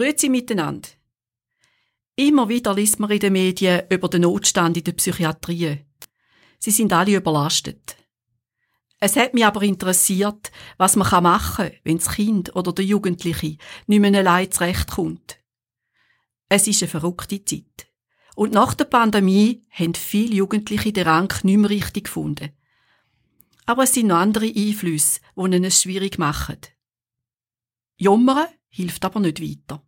Grüezi miteinander. Immer wieder liest man in den Medien über den Notstand in der Psychiatrie. Sie sind alle überlastet. Es hat mich aber interessiert, was man machen kann, wenn das Kind oder der Jugendliche nicht mehr allein zurechtkommt. Es ist eine verrückte Zeit. Und nach der Pandemie haben viele Jugendliche den Rang nicht mehr richtig gefunden. Aber es sind noch andere Einflüsse, die ihnen es schwierig machen. Jummern hilft aber nicht weiter.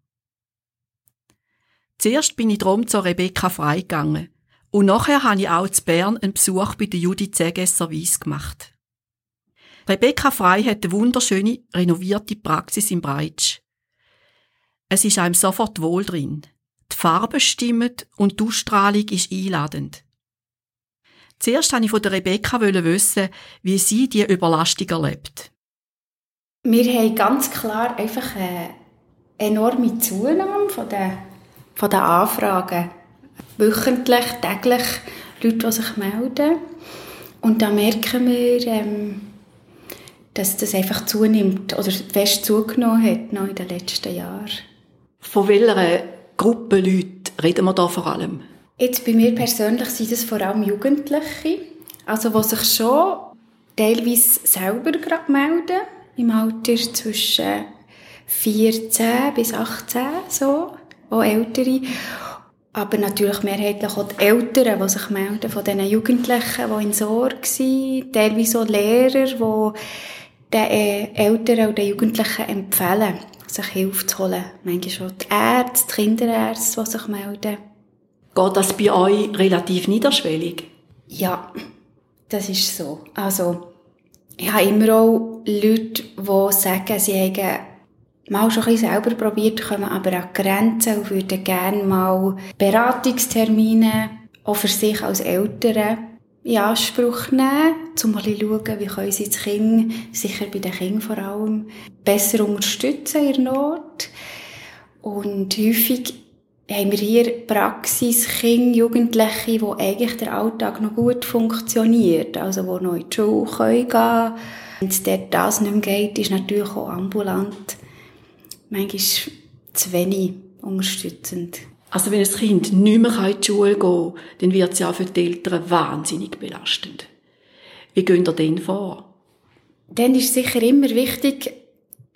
Zuerst bin ich drum zur Rebecca Frei. Und nachher habe ich auch zu Bern einen Besuch bei der Judith Zegesser Weiss gemacht. Rebecca Frei hat eine wunderschöne, renovierte Praxis im Breitsch. Es ist einem sofort wohl drin. Die Farben stimmen und die Ausstrahlung ist einladend. Zuerst wollte ich von Rebecca wissen, wie sie die Überlastung erlebt. Wir haben ganz klar einfach eine enorme Zunahme von den, von den Anfragen. Wöchentlich, täglich Leute, die sich melden. Und da merken wir, ähm, dass das einfach zunimmt oder fest zugenommen hat noch in den letzten Jahren. Von welcher Gruppe Leute reden wir da vor allem? Jetzt bei mir persönlich sind es vor allem Jugendliche, also die sich schon teilweise selber gerade melden, im Alter zwischen 14 bis 18, so, auch Ältere. Aber natürlich mehrheitlich auch die Eltern, die sich melden, von diesen Jugendlichen, die in Sorge sind, teilweise auch Lehrer, die den äh, Eltern und den Jugendlichen empfehlen, sich Hilfe zu holen. Manchmal schon die Ärzte, die Kinderärzte, die sich melden. Geht das bei euch relativ niederschwellig? Ja, das ist so. Also, ich habe immer auch Leute, die sagen, sie haben mal schon ein bisschen selber probiert, kommen aber an Grenzen und würden gerne mal Beratungstermine auch für sich als Eltern in Anspruch nehmen, um mal schauen, wie können sie das Kind, sicher bei den Kindern vor allem, besser unterstützen in Not. Und häufig haben wir hier Praxis, Kinder, Jugendliche, wo eigentlich der Alltag noch gut funktioniert, also wo noch in die Schule gehen können. Wenn es dort das nicht mehr geht, ist natürlich auch ambulant manchmal zu wenig unterstützend. Also wenn ein Kind nicht mehr in die Schule gehen kann, dann wird es ja für die Eltern wahnsinnig belastend. Wie gehen ihr denn vor? Dann ist sicher immer wichtig,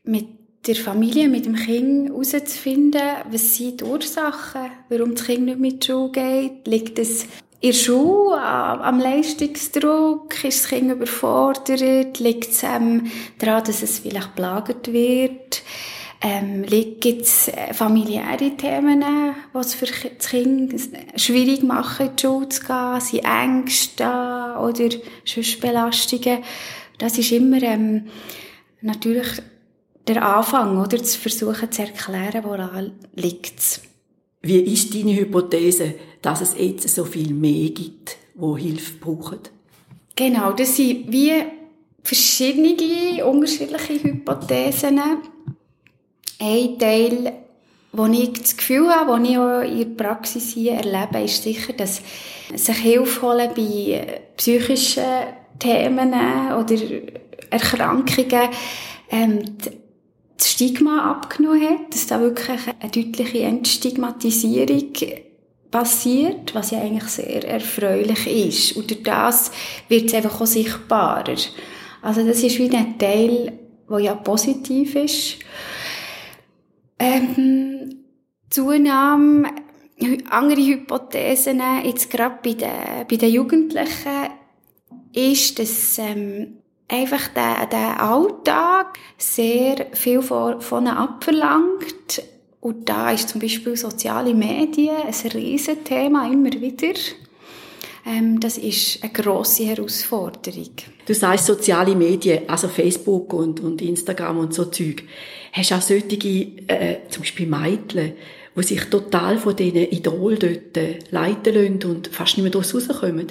mit der Familie, mit dem Kind herauszufinden, was sind die Ursachen, warum das Kind nicht mit der Schule geht. Liegt es in der Schule am Leistungsdruck? Ist das Kind überfordert? Liegt es ähm, daran, dass es vielleicht belagert wird? Ähm, gibt es äh, familiäre Themen, die es für das Kind schwierig machen, in die Schule zu gehen? Sind Ängste oder sonst Belastungen? Das ist immer ähm, natürlich der Anfang, oder? Zu versuchen zu erklären, woran liegt es. Wie ist deine Hypothese, dass es jetzt so viel mehr gibt, wo Hilfe brauchen? Genau, das sind wie verschiedene unterschiedliche Hypothesen ein Teil, wo ich das Gefühl habe, wo ich auch in der Praxis hier erlebe, ist sicher, dass sich Hilfe holen bei psychischen Themen oder Erkrankungen ähm, das Stigma abgenommen hat, dass da wirklich eine deutliche Entstigmatisierung passiert, was ja eigentlich sehr erfreulich ist. Und durch das wird es einfach auch sichtbarer. Also das ist wie ein Teil, der ja positiv ist. Ähm, Zunahme, andere Hypothesen, jetzt gerade bei den, bei den Jugendlichen, ist, dass ähm, einfach der, der Alltag sehr viel von, von abverlangt. Und da ist zum Beispiel soziale Medien ein Riesenthema immer wieder. Ähm, das ist eine grosse Herausforderung. Du sagst soziale Medien, also Facebook und, und Instagram und so Zeug. Hast du auch solche, äh, zum Beispiel Mädchen, die sich total von diesen Idolen dort äh, leiten lassen und fast nicht mehr daraus rauskommen?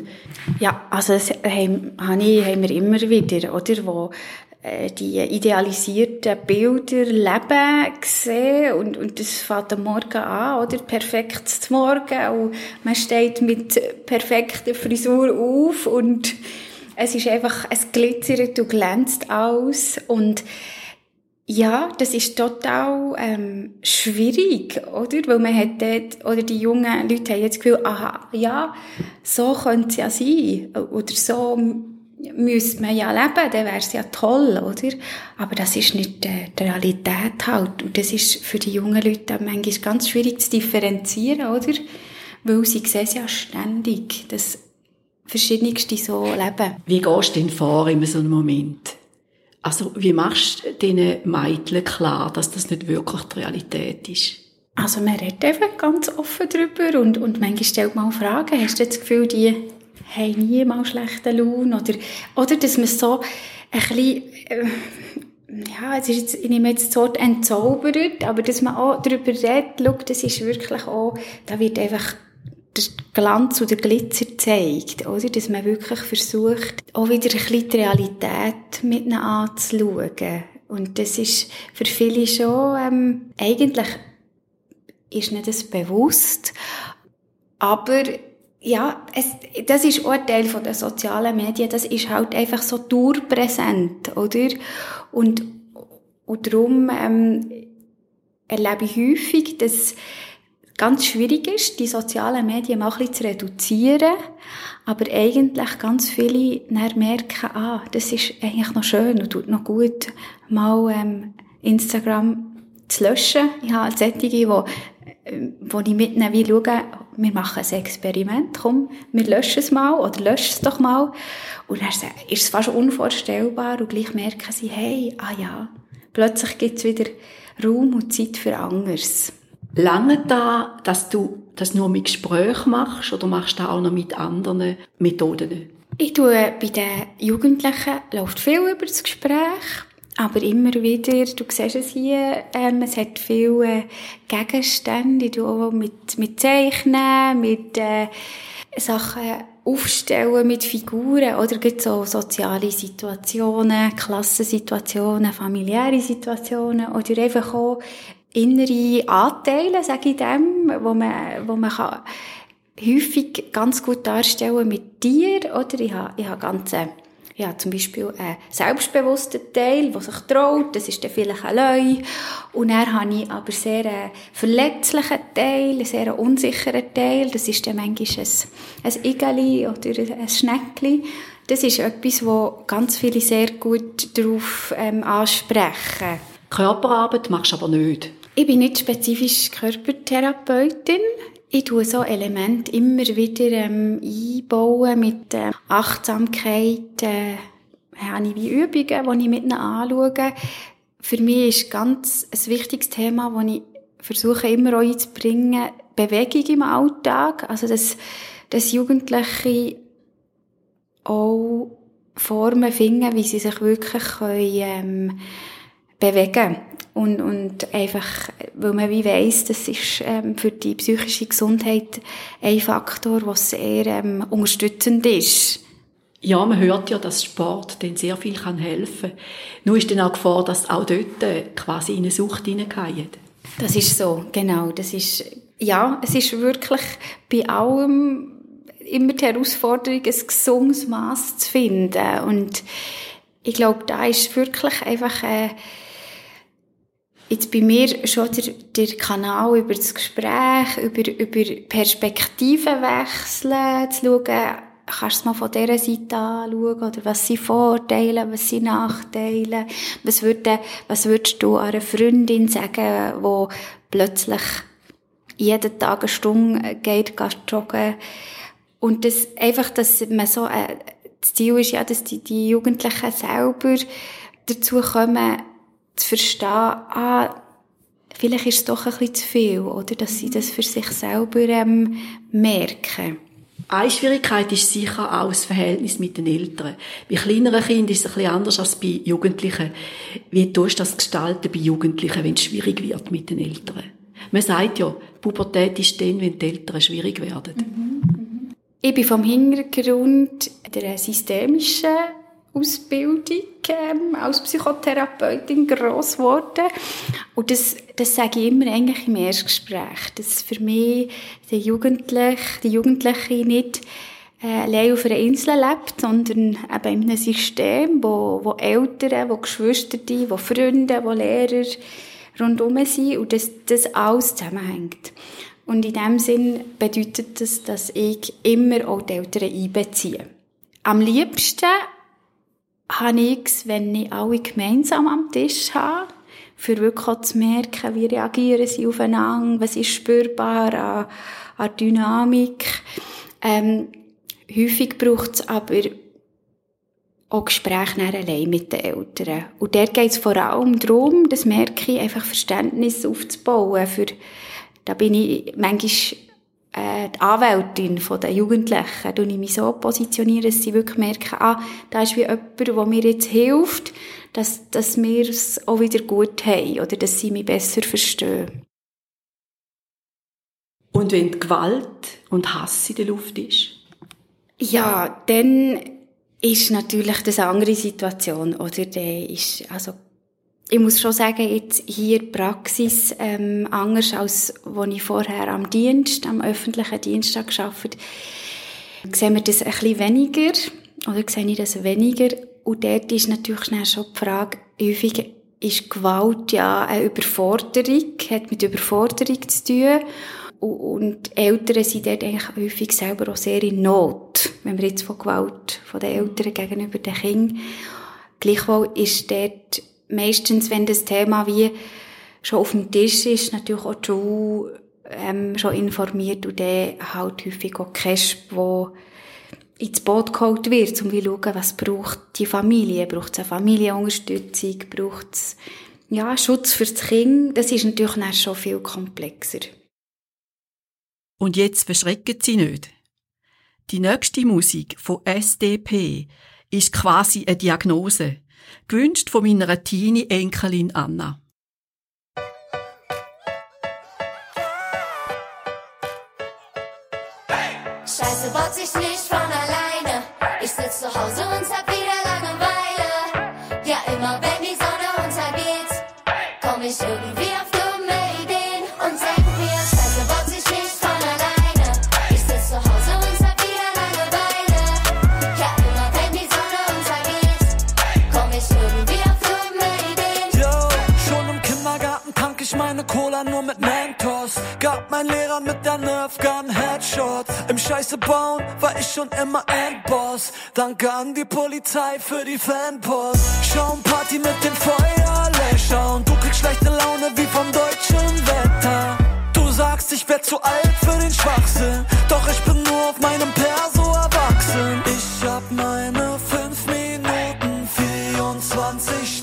Ja, also das haben, haben wir immer wieder, oder? Wo die idealisierten Bilder leben sehen und, und das fängt am Morgen an, oder? Perfekt zum Morgen und man steht mit perfekter Frisur auf und es ist einfach, es glitzert und glänzt aus und Ja, das ist total ähm, schwierig, oder? Weil man hat dort, oder die jungen Leute haben jetzt das Gefühl, aha, ja, so könnte es ja sein. Oder so müsste man ja leben, dann wäre es ja toll, oder? Aber das ist nicht die Realität halt. Und das ist für die jungen Leute manchmal ganz schwierig zu differenzieren, oder? Weil sie sehen ja ständig, dass verschiedenste so leben. Wie gehst du denn vor in so einem Moment? Also, wie machst du diesen Mädchen klar, dass das nicht wirklich die Realität ist? Also, man redet einfach ganz offen darüber und, und manchmal stellt man auch Fragen. Hast du das Gefühl, die haben nie mal schlechte Laune? Oder, oder dass man so ein bisschen, äh, ja, es ist jetzt, ich nehme jetzt das Wort entzaubert, aber dass man auch darüber redet, schaut, das ist wirklich auch, da wird einfach der Glanz oder Glitzer zeigt, oder? Dass man wirklich versucht, auch wieder ein bisschen die Realität mit anzuschauen. Und das ist für viele schon, ähm, eigentlich ist nicht das bewusst, aber ja, es, das ist auch Teil von den sozialen Medien, das ist halt einfach so durchpräsent, oder? Und, und darum ähm, erlebe ich häufig, dass ganz schwierig ist, die sozialen Medien mal ein bisschen zu reduzieren, aber eigentlich ganz viele dann merken, ah, das ist eigentlich noch schön und tut noch gut, mal ähm, Instagram zu löschen. Ich habe solche, die, wo, äh, wo ich mitnehme, wie schauen, wir machen ein Experiment, komm, wir löschen es mal oder löschen es doch mal. Und dann ist es fast unvorstellbar und gleich merken sie, hey, ah ja, plötzlich gibt es wieder Raum und Zeit für anderes. Lange da, dass du das nur mit Gespräch machst oder machst du das auch noch mit anderen Methoden? Ich tue bei den Jugendlichen läuft viel über das Gespräch, aber immer wieder, du siehst es hier, ähm, es hat viele Gegenstände, du auch mit, mit Zeichnen, mit äh, Sachen aufstellen mit Figuren oder gibt so soziale Situationen, Klassensituationen, familiäre Situationen oder einfach auch innere Anteile, sage ich dem, wo man, wo man kann häufig ganz gut darstellen mit dir, oder? Ich habe, ich habe ganze, ja, zum Beispiel einen selbstbewussten Teil, der sich traut, das ist dann vielleicht ein Leu. Und dann habe ich aber sehr einen verletzlichen Teil, einen sehr unsicheren Teil, das ist dann manchmal ein, ein Igeli oder ein Schneckli. Das ist etwas, wo ganz viele sehr gut darauf ähm, ansprechen. Körperarbeit machst du aber nicht. Ich bin nicht spezifisch Körpertherapeutin. Ich tue so Elemente immer wieder ähm, einbauen mit äh, Achtsamkeit. Äh, habe ich wie Übungen, die ich mit ihnen anschaue. Für mich ist ganz ein wichtiges Thema, das ich versuche immer auch einzubringen, Bewegung im Alltag. Also, dass, dass Jugendliche auch Formen finden, wie sie sich wirklich können, ähm, bewegen und, und einfach, weil man wie weiss, das ist ähm, für die psychische Gesundheit ein Faktor, was sehr ähm, unterstützend ist. Ja, man hört ja, dass Sport dann sehr viel kann helfen kann. Nur ist dann auch Gefahr, dass auch dort äh, quasi in eine Sucht hineingehen. Das ist so, genau. Das ist, ja, es ist wirklich bei allem immer die Herausforderung, ein gesundes Maß zu finden. Und ich glaube, da ist wirklich einfach, äh, jetzt bei mir schon der, der Kanal über das Gespräch, über, über Perspektiven wechseln, zu schauen, kannst du mal von dieser Seite anschauen, oder was sind Vorteile, was sind Nachteile, was, würde, was würdest du einer Freundin sagen, die plötzlich jeden Tag eine Stunde geht, geht joggen. Und das, einfach, dass man so, äh, das Ziel ist ja, dass die, die Jugendlichen selber dazu kommen, zu verstehen, ah, vielleicht ist es doch ein bisschen zu viel, oder? Dass sie das für sich selber ähm, merken. Eine Schwierigkeit ist sicher auch das Verhältnis mit den Eltern. Bei kleineren Kindern ist es ein bisschen anders als bei Jugendlichen. Wie tust du das gestalten bei Jugendlichen, wenn es schwierig wird mit den Eltern? Man sagt ja, Pubertät ist dann, wenn die Eltern schwierig werden. Mhm. Ich bin vom Hintergrund der systemischen Ausbildung ähm, als Psychotherapeutin gross geworden. Und das, das sage ich immer eigentlich im Erstgespräch, dass für mich die Jugendliche, die Jugendliche nicht äh, allein auf einer Insel lebt, sondern eben in einem System, wo, wo Eltern, wo Geschwister, wo Freunde, wo Lehrer rundherum sind und dass das alles zusammenhängt. Und in dem Sinn bedeutet das, dass ich immer auch die Eltern einbeziehe. Am liebsten habe ich es, wenn ich alle gemeinsam am Tisch habe, für wirklich auch zu merken, wie reagieren sie aufeinander, was ist spürbar an, an Dynamik. Ähm, häufig braucht es aber auch Gespräche allein mit den Eltern. Und dort geht es vor allem darum, das merke ich, einfach Verständnis aufzubauen für da bin ich manchmal äh, die Anwältin der Jugendlichen, da ich mich so positionieren, dass sie wirklich merken, ah, da ist wie jemand, der mir jetzt hilft, dass, dass wir es auch wieder gut haben oder dass sie mich besser verstehen. Und wenn die Gewalt und Hass in der Luft ist? Ja, dann ist natürlich das eine andere Situation, oder? Der ist, also ich muss schon sagen, jetzt hier Praxis ähm, anders als wo ich vorher am Dienst, am öffentlichen Dienst habe gearbeitet, sehen wir das ein bisschen weniger oder sehe ich das weniger und dort ist natürlich schnell schon die Frage, häufig ist Gewalt ja eine Überforderung, hat mit Überforderung zu tun und Eltern sind dort eigentlich häufig selber auch sehr in Not, wenn wir jetzt von Gewalt von den Eltern gegenüber den Kindern. Gleichwohl ist dort meistens, wenn das Thema wie schon auf dem Tisch ist, natürlich auch die ähm, schon informiert und dann halt häufig auch Kesp, wo ins Boot geholt wird, um zu schauen, was braucht die Familie. Braucht es eine Familienunterstützung? Braucht es ja, Schutz fürs Kind? Das ist natürlich dann schon viel komplexer. Und jetzt verschrecken Sie nicht. Die nächste Musik von SDP ist quasi eine Diagnose gewünscht von meiner Teenie-Enkelin Anna. Mein Lehrer mit der Nerfgun Headshot. Im Scheiße bauen war ich schon immer Endboss. Danke an die Polizei für die Fanpost. Schauen Party mit den Feuerlöscher und du kriegst schlechte Laune wie vom deutschen Wetter. Du sagst, ich wär zu alt für den Schwachsinn, doch ich bin nur auf meinem Perso erwachsen. Ich hab meine 5 Minuten, 24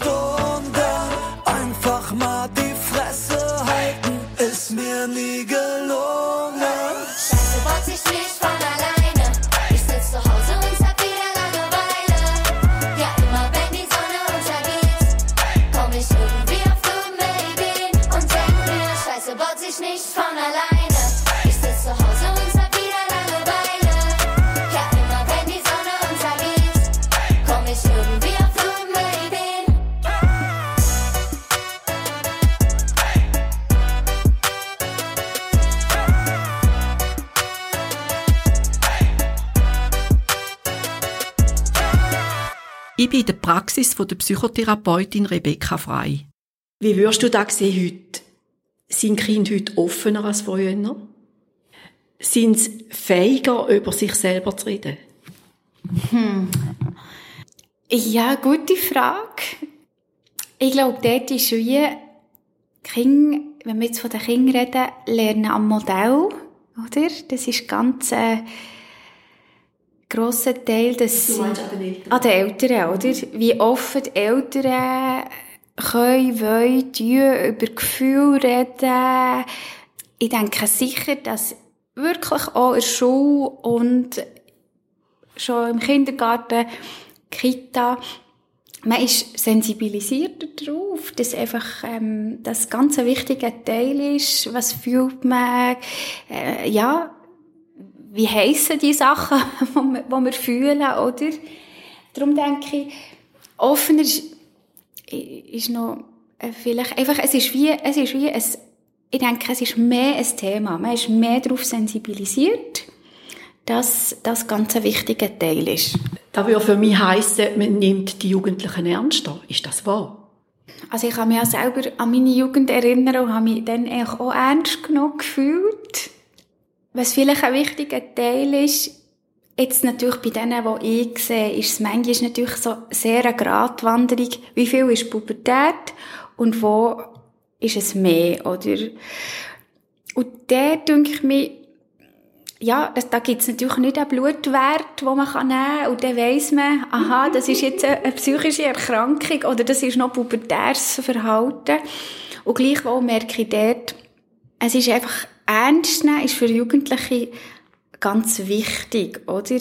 Praxis von der Psychotherapeutin Rebecca Frei. Wie würdest du das sehen heute? Sind Kinder heute offener als früher? Sind sie fähiger, über sich selber zu reden? Hm. Ja, gute Frage. Ich glaube, dort ist wie Kinder, wenn wir jetzt von den Kindern reden, lernen am Modell, oder? Das ist ganz... Äh, grosser Teil, dass meinst an den Eltern? An den Eltern, oder? Wie offen die Eltern können, wollen, tun, über Gefühle reden. Ich denke sicher, dass wirklich auch in der Schule und schon im Kindergarten, Kita, man ist sensibilisiert darauf, dass einfach ähm, das ganz ein wichtiger Teil ist. Was fühlt man? Äh, ja, wie heissen die Sachen, die wir, wir fühlen, oder? Darum denke ich, offener ist, ist noch äh, vielleicht einfach, es ist wie, es ist wie ein, ich denke, es ist mehr ein Thema. Man ist mehr darauf sensibilisiert. dass das ganz ein wichtiger Teil ist. Das würde für mich heissen, man nimmt die Jugendlichen ernster. Ist das wahr? Also ich kann mich auch selber an meine Jugend erinnern und habe mich dann auch ernst genug gefühlt. Was vielleicht ein wichtiger Teil ist, jetzt natürlich bei denen, die ich sehe, ist es manchmal natürlich so sehr eine Gratwanderung. Wie viel ist Pubertät und wo ist es mehr, oder? Und da denke ich mir, ja, das, da gibt's natürlich nicht einen Blutwert, den man nehmen kann. Und dann weiss man, aha, das ist jetzt eine psychische Erkrankung oder das ist noch pubertäres Verhalten. Und gleichwohl merke ich dort, es ist einfach ernst nehmen, ist für Jugendliche ganz wichtig, oder?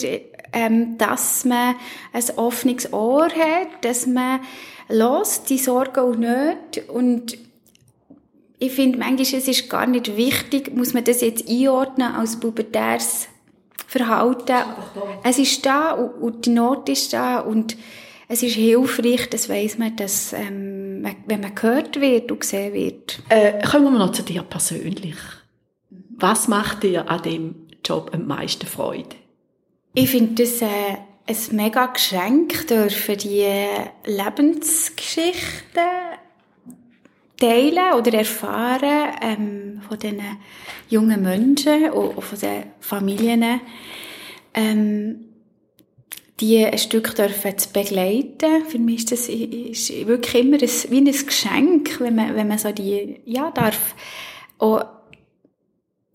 Ähm, dass man ein offenes Ohr hat, dass man los die Sorgen und nicht und ich finde manchmal, es ist gar nicht wichtig, muss man das jetzt einordnen als pubertäres Verhalten. Es ist da und, die Not ist da und es ist hilfreich, das weiss man, dass, ähm, wenn man gehört wird und gesehen wird. Äh, kommen wir noch zu dir persönlich. Was macht dir an dem Job am meisten Freude? Ich finde das äh, ein mega Geschenk, dürfen die Lebensgeschichten teilen oder erfahren ähm, von diesen jungen Menschen und von den Familien, ähm, die ein Stück dürfen zu begleiten. Für mich ist das ist wirklich immer ein, wie ein Geschenk, wenn man, wenn man so die, ja, darf auch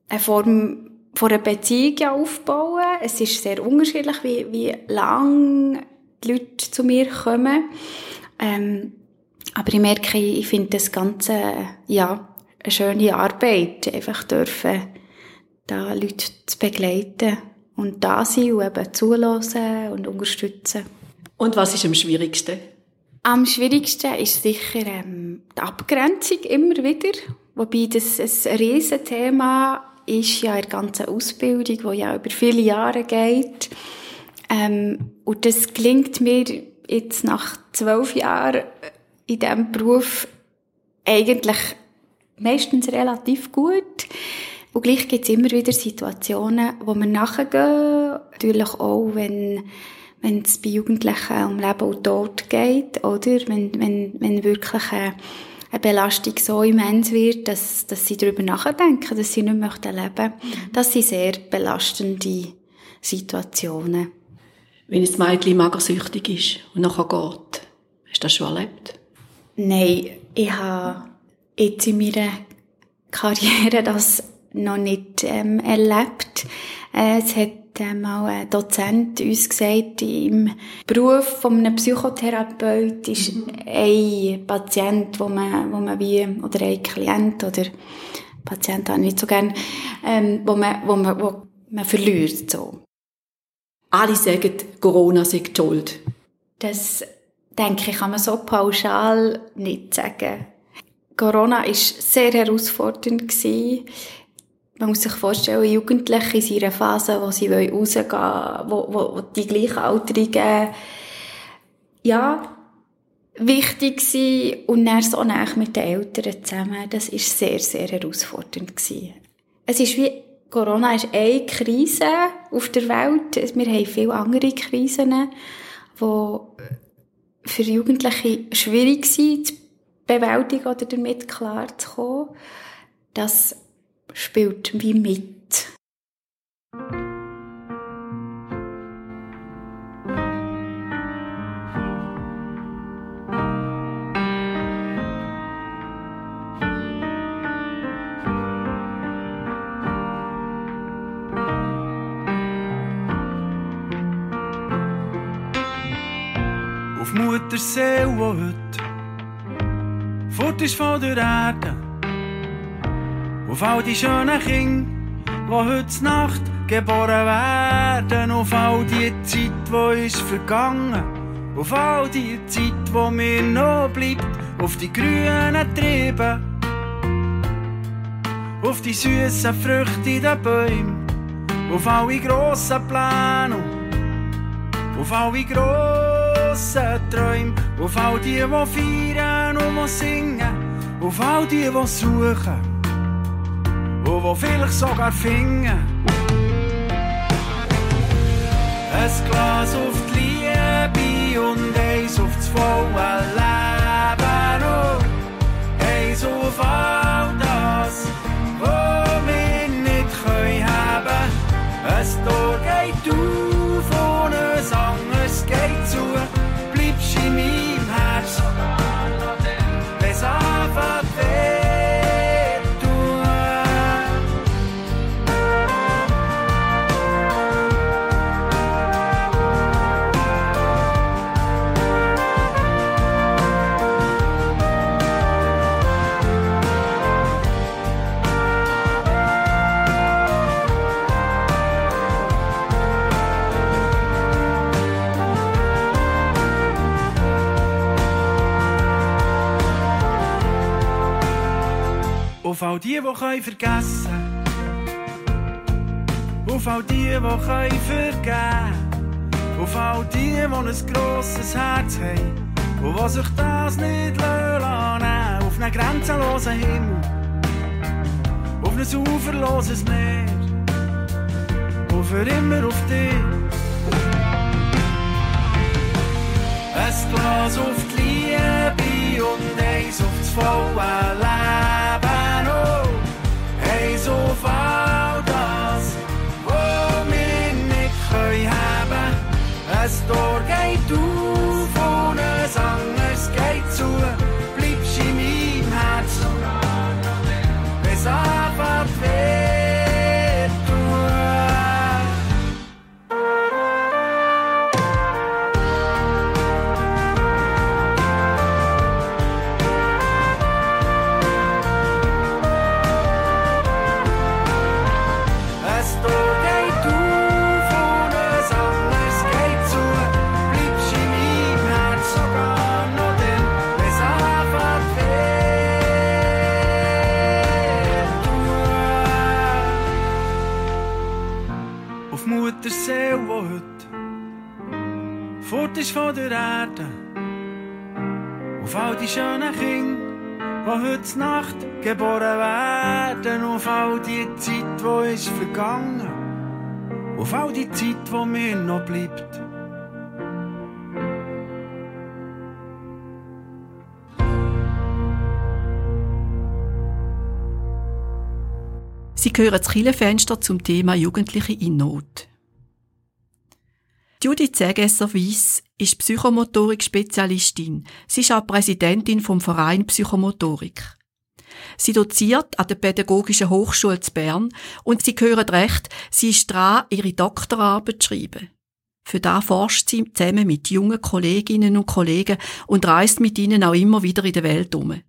eine Form von einer Beziehung aufbauen. Es ist sehr unterschiedlich, wie, wie lang die Leute zu mir kommen. Ähm, aber ich merke, ich finde das Ganze, ja, eine schöne Arbeit, einfach dürfen, da Leute zu begleiten und da sein und eben zulassen und unterstützen. Und was ist am schwierigsten? Am schwierigsten ist sicher ähm, die Abgrenzung immer wieder, wobei das ein Riesenthema ist ja in der ganzen Ausbildung, die ja über viele Jahre geht. Ähm, und das gelingt mir jetzt nach zwölf Jahren in diesem Beruf eigentlich meistens relativ gut. Und gleich gibt es immer wieder Situationen, wo wir nachgehen. Natürlich auch, wenn, wenn es bei Jugendlichen um Leben und Tod geht, oder? Wenn, wenn, wenn wirklich eine, eine Belastung so immens wird, dass, dass sie darüber nachdenken, dass sie nicht möchten leben. Das sind sehr belastende Situationen. Wenn ein Mädchen magersüchtig ist und nachher geht, hast du das schon erlebt? Nein, ich habe jetzt in meiner Karriere das noch nicht ähm, erlebt. Äh, es hat äh, mal ein Dozent uns gesagt, im Beruf von einem Psychotherapeut ist mhm. ein Patient, wo man, wo man wie, oder ein Klient oder Patient habe ich nicht so gern, ähm, wo man, wo man, wo man verliert, so. Alle sagen, Corona sei schuld. Das denke ich, kann man so pauschal nicht sagen. Corona war sehr herausfordernd. Gewesen. Man muss sich vorstellen, Jugendliche in ihrer Phase, wo sie rausgehen wollen, wo, wo, wo die Gleichaltrigen, ja, wichtig sind und dann so nah mit den Eltern zusammen. Das war sehr, sehr herausfordernd. Gewesen. Es ist wie, Corona ist eine Krise auf der Welt. Wir haben viele andere Krisen, die für Jugendliche schwierig war, zu bewältigen oder damit klarzukommen. Das spielt wie mit. der Seele, die heute fort ist von der Erde. Auf all die schönen Kinder, die heute Nacht geboren werden. Auf all die Zeit, die ist vergangen. Auf all die Zeit, die mir noch bleibt. Auf die grünen Triebe. Auf die süßen Früchte in den Bäumen. Auf alle grossen Pläne. Auf alle grossen Träume, auf all die, die feiern und die singen, auf all die, die suchen die vielleicht sogar finden. Ein Glas auf die Liebe und eins auf das volle Leben. Und eins auf all das, was wir nicht können haben. Ein Tor geht auf Auf all die, die können vergessen. Auf all die, die können vergeben. Auf all die, die ein grosses Herz haben. Und die sich das nicht lassen. Auf einen grenzenlosen Himmel. Auf ein uferloses Meer. Und für immer auf dich. Ein Glas auf die Liebe und eins auf das volle Leben. Oh, eins die schönen Kinder, die heute Nacht geboren werden. Auf all die Zeit, die ist vergangen. Auf all die Zeit, die mir noch bleibt. Sie hören das Kirchenfenster zum Thema Jugendliche in Not. Judith Sägesser-Weiss ist Psychomotorik-Spezialistin. Sie ist auch Präsidentin vom Verein Psychomotorik. Sie doziert an der Pädagogischen Hochschule zu Bern und Sie hören recht, sie ist dran, ihre Doktorarbeit zu schreiben. Für da forscht sie zusammen mit jungen Kolleginnen und Kollegen und reist mit ihnen auch immer wieder in der Welt um.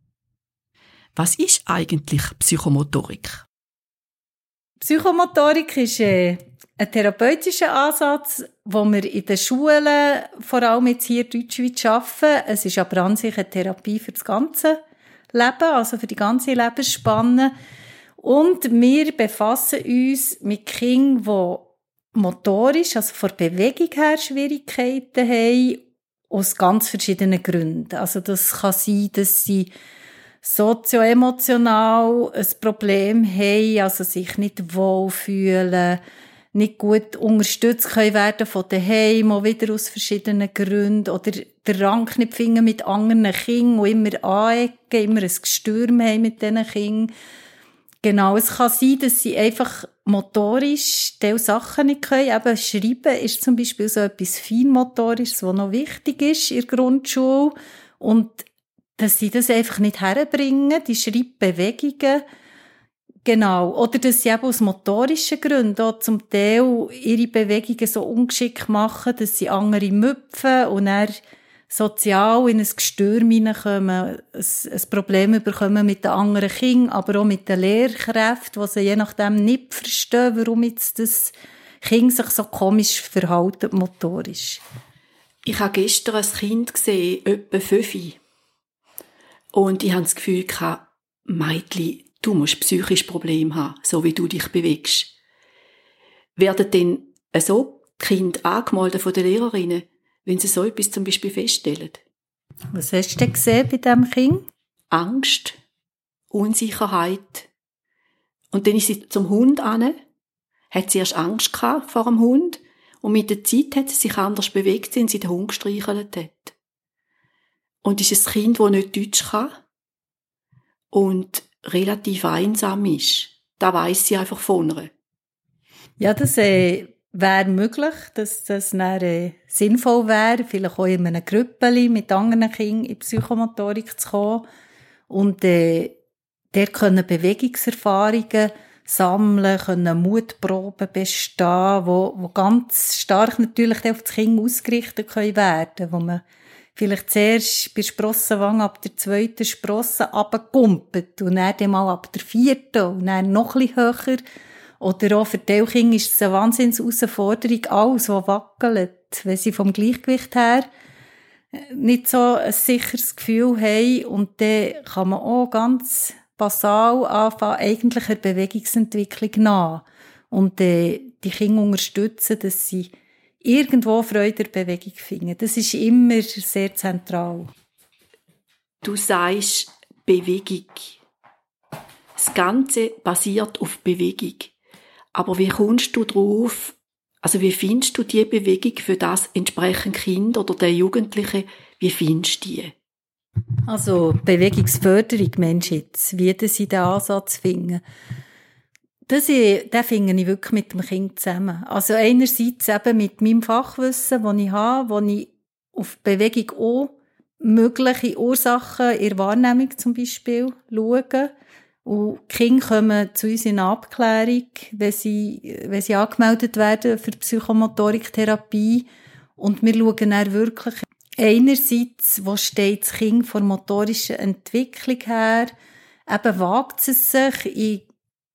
Was ist eigentlich Psychomotorik? Psychomotorik ist äh, ein therapeutischer Ansatz, den wir in den Schulen, vor allem jetzt hier in Deutschschweiz, arbeiten. Es ist aber an sich eine Therapie für das ganze Leben, also für die ganze Lebensspanne. Und wir befassen uns mit Kindern, die motorisch, also von Bewegung her Schwierigkeiten haben, aus ganz verschiedenen Gründen. Also das kann sein, dass sie sozioemotional ein Problem haben, also sich nicht wohlfühlen, nicht gut unterstützt können werden von daheim, auch wieder aus verschiedenen Gründen, oder den Rang nicht finden mit anderen Kindern, die immer anecken, immer ein Gestürm haben mit diesen Kindern. Genau, es kann sein, dass sie einfach motorisch diese Sachen nicht können. Eben Schreiben ist zum Beispiel so etwas Feinmotorisches, was noch wichtig ist in der Grundschule. Und dass sie das einfach nicht herbringen, die Schreibbewegungen. Genau. Oder dass sie eben aus motorischen Gründen auch zum Teil ihre Bewegungen so ungeschickt machen, dass sie andere müpfen und dann sozial in ein Gestürm hineinkommen, ein, Problem bekommen mit den anderen Kindern, aber auch mit den Lehrkräften, die sie je nachdem nicht verstehen, warum jetzt das Kind sich so komisch verhalten, motorisch. Ich habe gestern ein Kind gesehen, etwa fünf. Und ich hatte das Gefühl, Meitli, du musst psychisch Probleme haben, so wie du dich bewegst. Werden denn so die Kinder angemeldet von den Lehrerinnen, wenn sie so etwas zum Beispiel feststellen? Was hast du denn gesehen bei diesem Kind? Angst, Unsicherheit. Und dann ist sie zum Hund an, hat sie erst Angst gehabt vor dem Hund Und mit der Zeit hat sie sich anders bewegt, wenn sie den Hund gestreichelt hat. Und ist ein Kind, das nicht Deutsch kann und relativ einsam ist. Da weiß sie einfach ihr. Ja, das äh, wäre möglich, dass das dann, äh, sinnvoll wäre, vielleicht auch in einem Grüppeli mit anderen Kindern in Psychomotorik zu kommen. Und äh, der können Bewegungserfahrungen sammeln, können Mutproben bestehen, wo, wo ganz stark natürlich auf das Kind ausgerichtet können werden, wo man vielleicht zuerst bei Sprossenwange ab der zweiten Sprosse abgekumpelt und dann mal ab der vierten und dann noch bisschen höher. Oder auch für die Kinder ist es eine Wahnsinnsherausforderung, alles, was wackelt, wenn sie vom Gleichgewicht her nicht so ein sicheres Gefühl haben. Und dann kann man auch ganz basal anfangen, eigentlich eine Bewegungsentwicklung nach. Und äh, die Kinder unterstützen, dass sie irgendwo Freude der Bewegung finden. Das ist immer sehr zentral. Du sagst Bewegung. Das Ganze basiert auf Bewegung. Aber wie kommst du drauf, also wie findest du die Bewegung für das entsprechend Kind oder der Jugendliche, wie findest du die? Also Bewegungsförderung, Mensch jetzt, wie sie den Ansatz finden. Das, den finde ich wirklich mit dem Kind zusammen. Also einerseits eben mit meinem Fachwissen, das ich habe, wo ich auf Bewegung auch mögliche Ursachen in Wahrnehmung zum Beispiel schaue. Und die Kinder kommen zu uns in Abklärung, wenn sie, wenn sie angemeldet werden für die Psychomotoriktherapie. Und wir schauen dann wirklich einerseits, wo steht das Kind vor motorischer Entwicklung her, eben wagt es sich in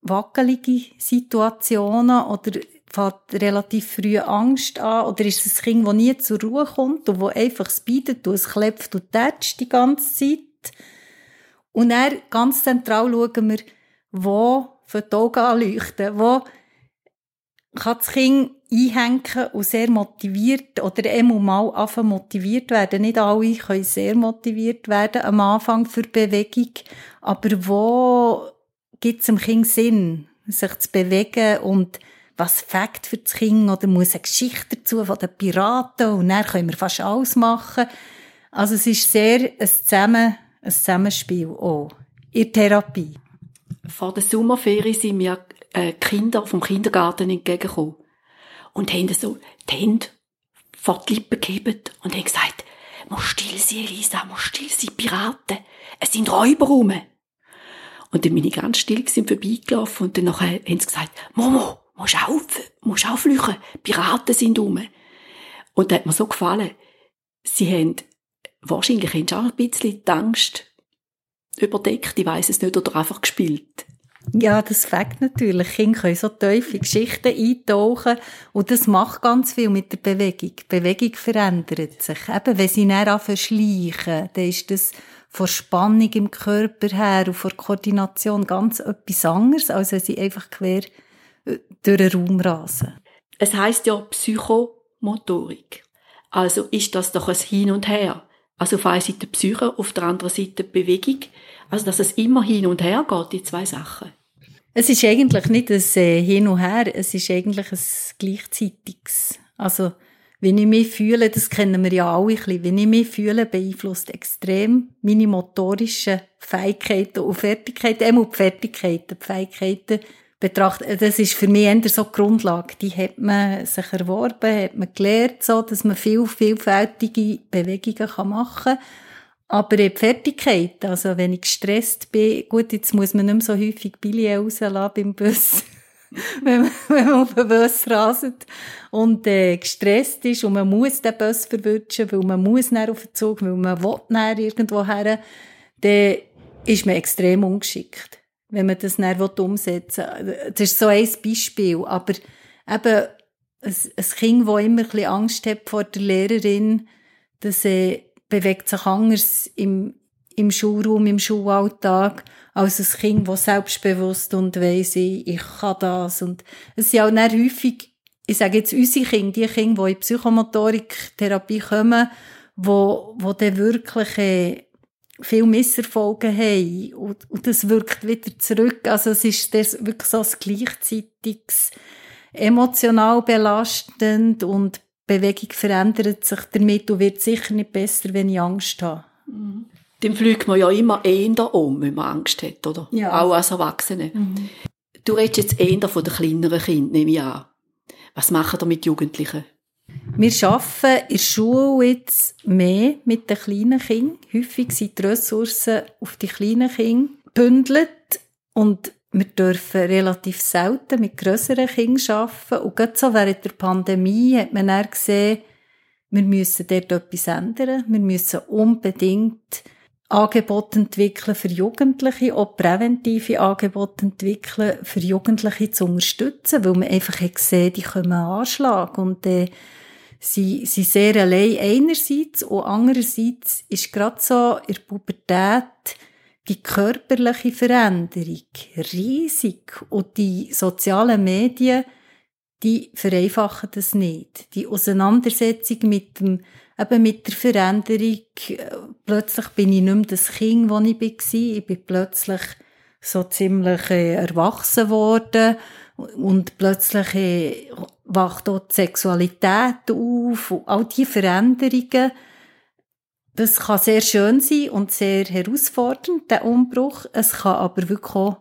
wackelige Situationen oder fängt relativ früh Angst an oder ist es ein Kind, das nie zur Ruhe kommt und wo einfach es bietet und es klebt und tätscht die ganze Zeit. Und dann ganz zentral schauen wir, wo für die Augen anleuchten, wo kann das Kind einhängen und sehr motiviert oder einmal mal anfangen motiviert werden. Nicht alle können sehr motiviert werden am Anfang für Bewegung, aber wo gibt es dem Kind Sinn, sich zu bewegen und was Fakt für das Kind oder muss eine Geschichte dazu von den Piraten und dann können wir fast alles machen. Also es ist sehr ein, Zusammen, ein Zusammenspiel auch in Therapie. Vor der Sommerferien sind mir äh, Kinder vom Kindergarten entgegengekommen und haben so die Hände vor die Lippen gegeben und haben gesagt, muss still sein, Elisa, muss still sein, Piraten, es sind Räuber rum. Und dann bin ich ganz still gewesen, vorbeigelaufen und dann nachher haben sie gesagt, Momo, musst auf, musst auflüchen, Piraten sind rum. Und das hat mir so gefallen. Sie haben, wahrscheinlich haben sie auch ein bisschen die Angst überdeckt, ich weiss es nicht, oder einfach gespielt. Ja, das fängt natürlich. Kinder können so tiefe Geschichten eintauchen und das macht ganz viel mit der Bewegung. Die Bewegung verändert sich. Eben, wenn sie näher anfangen schleichen, dann ist das von Spannung im Körper her und von Koordination ganz etwas anderes, als wenn sie einfach quer äh, durch den Raum rasen. Es heißt ja Psychomotorik. Also ist das doch ein Hin und Her. Also auf einer Seite Psyche, auf der anderen Seite Bewegung. Also dass es immer hin und her geht, die zwei Sachen. Es ist eigentlich nicht ein äh, Hin und Her, es ist eigentlich ein gleichzeitiges. Also wenn ich mich fühle, das kennen wir ja alle ein bisschen, wenn ich mich fühle, beeinflusst extrem meine motorischen Fähigkeiten und Fertigkeiten, einmal die Fertigkeiten, die Fähigkeiten betrachtet, das ist für mich eher so die Grundlage. Die hat man sich erworben, hat man gelernt, so, dass man viel, vielfältige Bewegungen machen kann. Aber die Fertigkeit, also wenn ich gestresst bin, gut, jetzt muss man nicht mehr so häufig Billy rauslassen beim Bus. wenn, man, wenn man auf den Bus raset und äh, gestresst ist und man muss den Bus verwünschen, weil man muss näher auf den Zug, weil man will näher irgendwo her, dann ist man extrem ungeschickt, wenn man das näher umsetzen will. Das ist so ein Beispiel, aber eben ein, Kind, das immer ein Angst hat vor der Lehrerin, das äh, bewegt sich anders im, im Schulraum, im Schulalltag, als ein Kind, das selbstbewusst und weiss, ich kann das. Und es sind auch nicht häufig, ich sage jetzt unsere Kinder, die Kinder, die in Psychomotorik-Therapie kommen, wo, wo dann wirklich äh, viel Misserfolge haben und, und das wirkt wieder zurück. Also es ist das wirklich so ein gleichzeitiges emotional belastend und Bewegung verändert sich damit und wird sicher nicht besser, wenn ich Angst habe. Mhm. Dann fliegt man ja immer eher um, wenn man Angst hat, oder? Ja. Auch als Erwachsene. Mhm. Du redest jetzt eher von den kleineren Kindern, nehme ich an. Was machen ihr mit Jugendlichen? Wir arbeiten in der Schule jetzt mehr mit den kleinen Kindern. Häufig sind die Ressourcen auf die kleinen Kinder gebündelt und wir dürfen relativ selten mit grösseren Kindern arbeiten. Und gerade so während der Pandemie hat man dann gesehen, wir müssen dort etwas ändern. Wir müssen unbedingt Angebote entwickeln für Jugendliche, auch präventive Angebote entwickeln, für Jugendliche zu unterstützen, weil man einfach hat gesehen, die kommen Anschlag und äh, sie sind sehr allein einerseits und andererseits ist gerade so in der Pubertät die körperliche Veränderung riesig und die sozialen Medien, die vereinfachen das nicht. Die Auseinandersetzung mit dem eben mit der Veränderung, äh, plötzlich bin ich nicht mehr das Kind, das ich war. Ich bin plötzlich so ziemlich äh, erwachsen worden und plötzlich äh, wacht auch die Sexualität auf all diese Veränderungen. Das kann sehr schön sein und sehr herausfordernd, der Umbruch. Es kann aber wirklich auch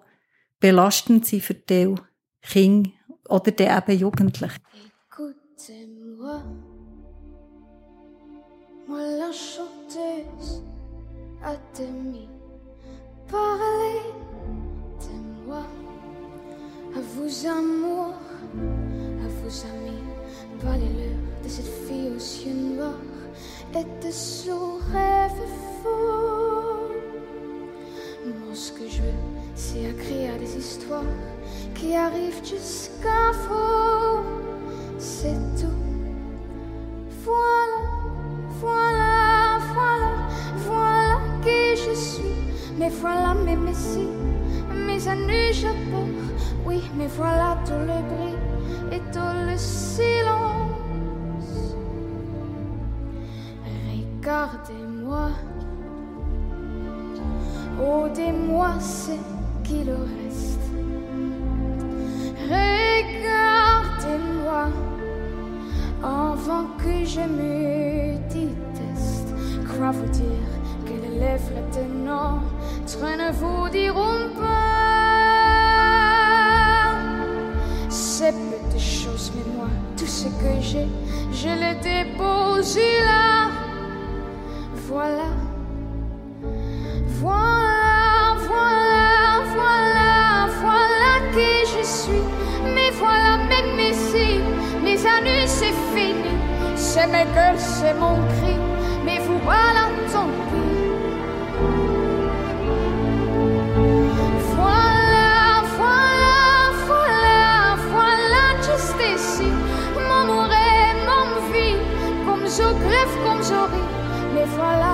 belastend sein für die Kinder oder die eben Jugendlichen. Écoutez-moi. Chanteuse à demi Parlez de moi. À vos amours, à vos amis Parlez-leur de cette fille aux yeux noirs Et de son rêve faux Moi ce que je veux c'est écrire des histoires Qui arrivent jusqu'à vous. C'est tout. Voilà voilà, voilà, voilà qui je suis. Mais voilà mes messies, mes années je porte. Oui, mais voilà tout le bruit et tout le silence. Regardez-moi, oh, moi ce qu'il reste. Regardez-moi avant que je me déteste. Crois vous dire que les lèvres de notre ne vous diront pas ces petites choses, mais moi, tout ce que j'ai, je le dépose là. Voilà, voilà, voilà, voilà, voilà qui je suis. Mais voilà, même ici, mes années, c'est fini. C'est mes gueules, c'est mon cri. Voilà, tant pis. Voilà, voilà, voilà, voilà, juste ici. Mon oreille, mon vie, comme je greffe, comme je ris. Mais voilà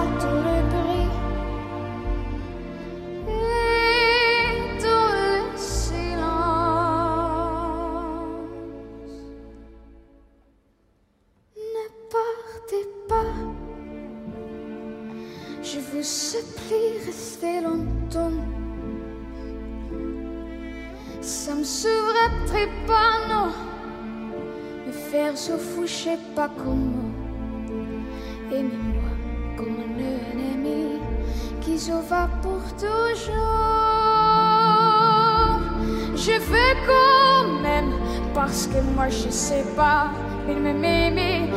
non. Me faire se foucher pas comment. Aimez-moi comme un ennemi qui se va pour toujours. Je veux quand même, parce que moi je sais pas, il me met mes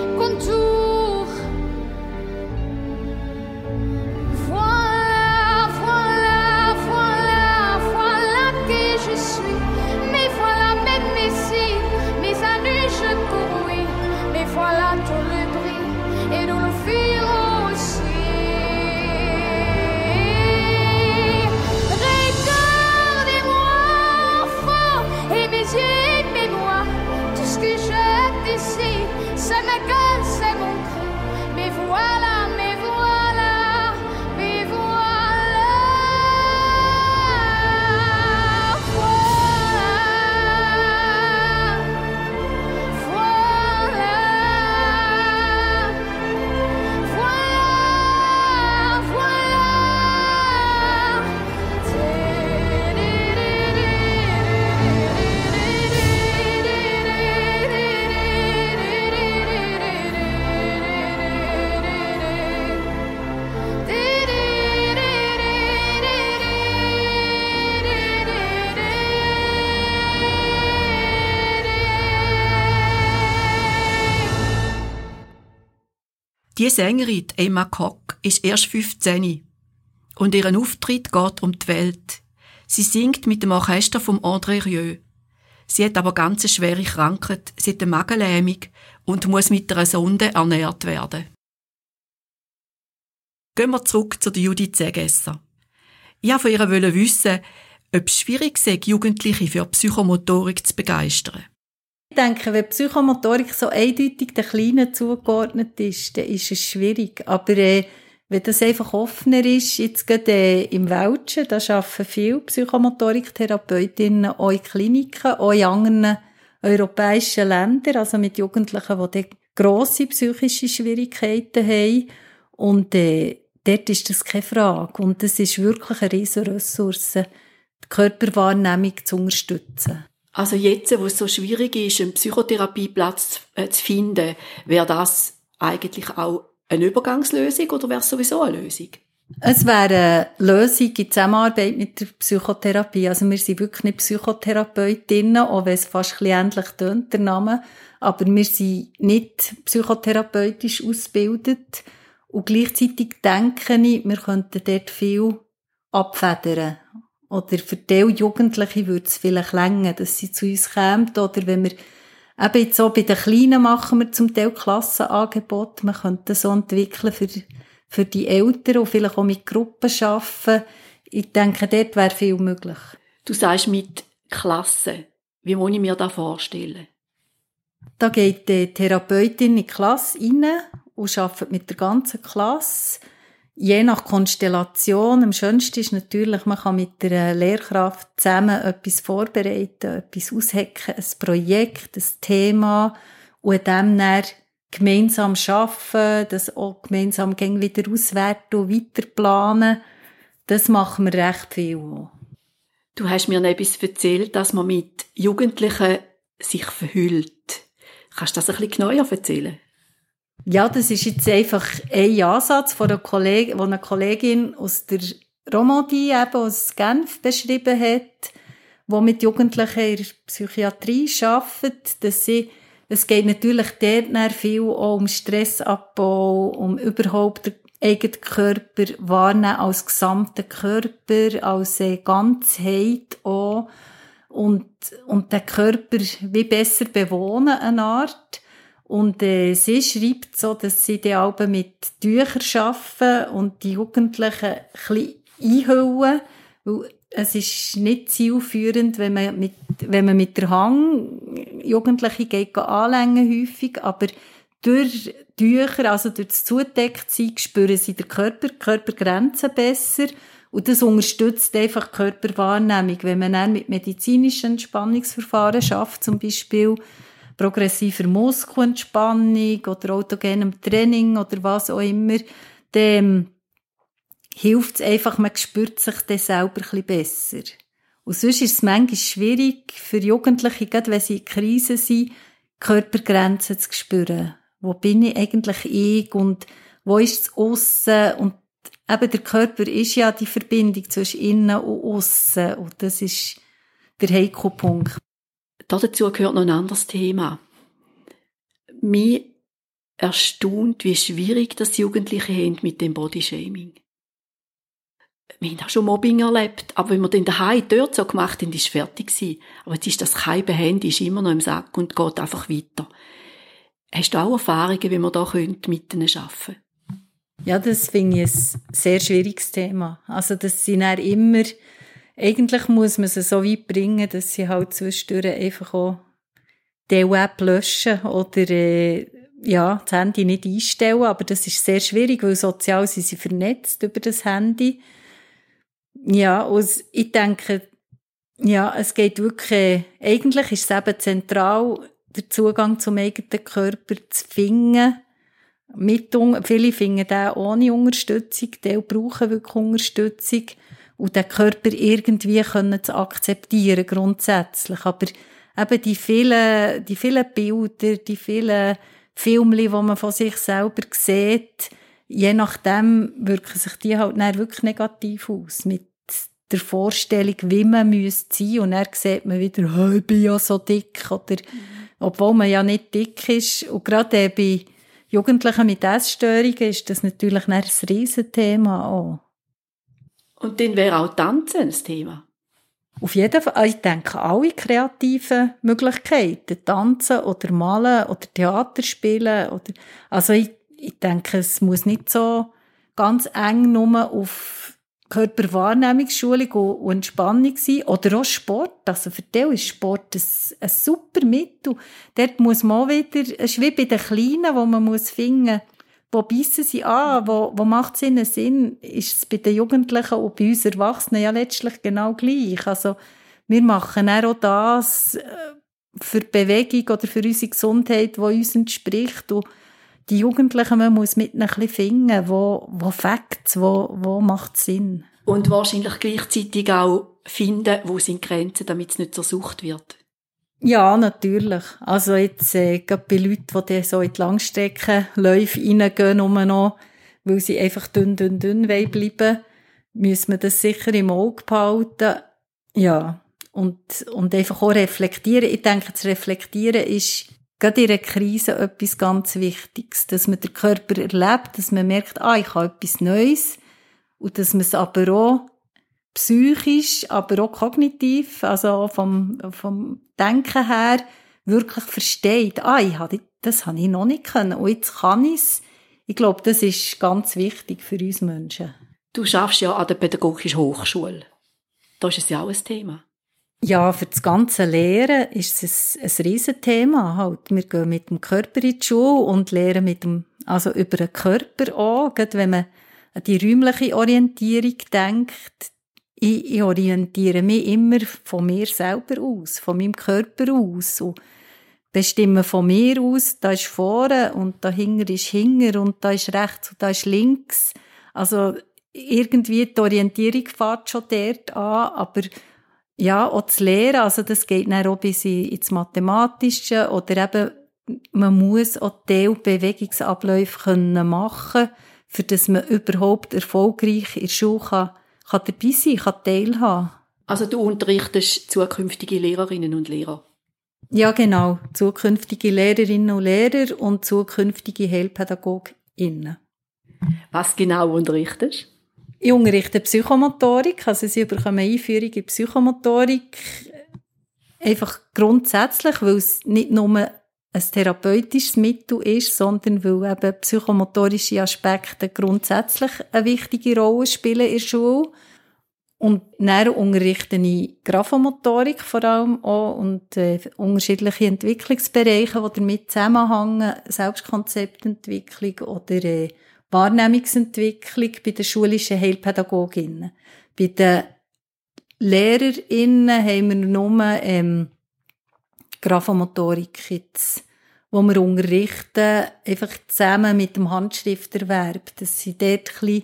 Die Sängerin, Emma Kock, ist erst 15 und ihren Auftritt geht um die Welt. Sie singt mit dem Orchester vom André Rieu. Sie hat aber ganz schwere Krankheit, sie hat eine Magenlähmung und muss mit einer Sonde ernährt werden. Gehen wir zurück zu Judith Segesser. Ich wollte von ihr wissen, ob es schwierig sei, Jugendliche für Psychomotorik zu begeistern. Ich denke, wenn Psychomotorik so eindeutig den Kleinen zugeordnet ist, dann ist es schwierig. Aber äh, wenn das einfach offener ist, jetzt gerade äh, im Welschen, da arbeiten viele Psychomotoriktherapeutinnen auch in Kliniken, auch in anderen europäischen Ländern, also mit Jugendlichen, die grosse psychische Schwierigkeiten haben. Und äh, dort ist das keine Frage. Und das ist wirklich eine riesige Ressource, die Körperwahrnehmung zu unterstützen. Also jetzt, wo es so schwierig ist, einen Psychotherapieplatz äh, zu finden, wäre das eigentlich auch eine Übergangslösung oder wäre es sowieso eine Lösung? Es wäre eine Lösung in Zusammenarbeit mit der Psychotherapie. Also wir sind wirklich nicht Psychotherapeutinnen, auch wenn es fast ähnlich tönt, der Name. Aber wir sind nicht psychotherapeutisch ausgebildet. Und gleichzeitig denke ich, wir könnten dort viel abfedern. Oder für die Jugendliche würde es vielleicht länger, dass sie zu uns kämen. Oder wenn wir eben jetzt so bei den Kleinen machen wir zum Teil Klassenangebote. Man könnte das so entwickeln für, für die Eltern und vielleicht auch mit Gruppen arbeiten. Ich denke, dort wäre viel möglich. Du sagst mit Klassen. Wie muss ich mir das vorstellen? Da geht die Therapeutin in die Klasse rein und arbeitet mit der ganzen Klasse je nach Konstellation, am schönsten ist natürlich, man kann mit der Lehrkraft zusammen etwas vorbereiten, etwas aushecken, ein Projekt, ein Thema und dem dann gemeinsam schaffen, das auch gemeinsam wieder auswerten und weiter planen. Das machen wir recht viel. Du hast mir etwas erzählt, dass man mit Jugendlichen sich verhüllt. Kannst du das ein bisschen genauer erzählen? Ja, das ist jetzt einfach ein Ansatz von einer Kollegin, eine Kollegin aus der Romandie, eben aus Genf, beschrieben hat, wo mit Jugendlichen in der Psychiatrie arbeitet, dass sie, es geht natürlich dort viel auch um Stressabbau, um überhaupt den eigenen Körper wahrnehmen als gesamten Körper, als Ganzheit auch und, und den Körper wie besser bewohnen, eine Art. Und äh, sie schreibt so, dass sie die Alben mit Tüchern arbeiten und die Jugendlichen ein bisschen einhüllen, weil es ist nicht zielführend, wenn man mit, wenn man mit der Hang Jugendliche geht anlängen häufig, aber durch Tücher, also durch das Zudecktsein, spüren sie den Körper, Körpergrenzen besser und das unterstützt einfach die Körperwahrnehmung. Wenn man dann mit medizinischen Entspannungsverfahren schafft, zum Beispiel, progressiver Muskelentspannung oder autogenem Training oder was auch immer, dann hilft es einfach, man spürt sich dann selber ein besser. Und sonst ist es manchmal schwierig für Jugendliche, gerade wenn sie in Krise sind, Körpergrenzen zu spüren. Wo bin ich eigentlich ich und wo ist es aussen und eben der Körper ist ja die Verbindung zwischen innen und aussen und das ist der Heiko-Punkt. Dazu gehört noch ein anderes Thema. Mich erstaunt, wie schwierig das Jugendliche haben mit dem Bodyshaming. Wir haben auch schon Mobbing erlebt, aber wenn wir dann daheim dort so gemacht haben, ist es fertig gewesen. Aber jetzt ist das kein Handy, ist immer noch im Sack und geht einfach weiter. Hast du auch Erfahrungen, wie man da mit ihnen arbeiten könnte? Ja, das finde ich ein sehr schwieriges Thema. Also, das sind immer eigentlich muss man sie so weit bringen, dass sie halt zwischendurch einfach auch die Web löschen oder äh, ja, das Handy nicht einstellen. Aber das ist sehr schwierig, weil sozial sind sie vernetzt über das Handy. Ja, und ich denke, ja, es geht wirklich, eigentlich ist es eben zentral, den Zugang zum eigenen Körper zu finden. Mit, viele finden den ohne Unterstützung, die brauchen wirklich Unterstützung und den Körper irgendwie können zu akzeptieren, grundsätzlich. Aber eben die vielen, die vielen Bilder, die vielen Filme, die man von sich selber sieht, je nachdem wirken sich die halt dann wirklich negativ aus. Mit der Vorstellung, wie man müsste sein. Und dann sieht man wieder, oh, ich bin ja so dick. Oder, mhm. obwohl man ja nicht dick ist. Und gerade bei Jugendlichen mit Essstörungen ist das natürlich ein Riesenthema auch. Und dann wäre auch Tanzen ein Thema. Auf jeden Fall, ich denke, alle kreativen Möglichkeiten, tanzen oder malen oder Theater spielen oder, also ich, ich denke, es muss nicht so ganz eng nur auf Körperwahrnehmungsschulung und Entspannung sein oder auch Sport. Also für die ist Sport ein, ein super Mittel. Dort muss man auch wieder, es ist wie bei den Kleinen, wo man muss finden, wo bissen sie an, wo, wo macht es ihnen Sinn, ist es bei den Jugendlichen und bei uns Erwachsenen ja letztlich genau gleich. Also wir machen auch das äh, für die Bewegung oder für unsere Gesundheit, die uns entspricht und die Jugendlichen, man muss mit ein bisschen finden, wo, wo Facts, wo, wo macht Sinn. Und wahrscheinlich gleichzeitig auch finden, wo sind Grenzen, damit es nicht zur Sucht wird. Ja, natürlich. Also jetzt, äh, gerade bei Leuten, die so in die Langstreckenläufe reingehen, nur noch, weil sie einfach dünn, dünn, dünn bleiben müssen wir das sicher im Auge behalten. Ja. Und, und einfach auch reflektieren. Ich denke, das Reflektieren ist gerade in einer Krise etwas ganz Wichtiges. Dass man den Körper erlebt, dass man merkt, ah, ich habe etwas Neues. Und dass man es aber auch psychisch, aber auch kognitiv, also vom, vom Denken her, wirklich versteht. Ah, ich habe, das habe ich noch nicht können. Und jetzt kann ich es. Ich glaube, das ist ganz wichtig für uns Menschen. Du schaffst ja an der Pädagogischen Hochschule. Da ist es ja auch ein Thema. Ja, für das ganze Lehren ist es ein, ein Riesenthema. Halt. Wir gehen mit dem Körper in die Schule und lehren mit dem, also über den Körper auch. Gerade wenn man an die räumliche Orientierung denkt, ich, ich orientiere mich immer von mir selber aus, von meinem Körper aus und bestimme von mir aus, da ist vorne und dahinter ist hinger und da ist rechts und da ist links. Also irgendwie die Orientierung fährt schon dort an, aber ja, auch das Lehren, also das geht dann auch bis ins Mathematische oder eben, man muss auch Teilbewegungsabläufe machen können, für dass man überhaupt erfolgreich in der Schule kann kann dabei sein, kann teilhaben. Also du unterrichtest zukünftige Lehrerinnen und Lehrer? Ja, genau. Zukünftige Lehrerinnen und Lehrer und zukünftige Heilpädagoginnen. Was genau unterrichtest Ich unterrichte Psychomotorik, also sie bekommen Einführung in Psychomotorik einfach grundsätzlich, weil es nicht nur ein therapeutisches Mittel ist, sondern weil eben psychomotorische Aspekte grundsätzlich eine wichtige Rolle spielen in der Schule. Und dann unterrichte ich Graphomotorik vor allem auch und äh, unterschiedliche Entwicklungsbereiche, die damit zusammenhängen, Selbstkonzeptentwicklung oder äh, Wahrnehmungsentwicklung bei den schulischen Heilpädagoginnen. Bei den LehrerInnen haben wir nur ähm, Graphomotorik jetzt, wo wir unterrichten, einfach zusammen mit dem Handschrifterwerb, dass sie dort ein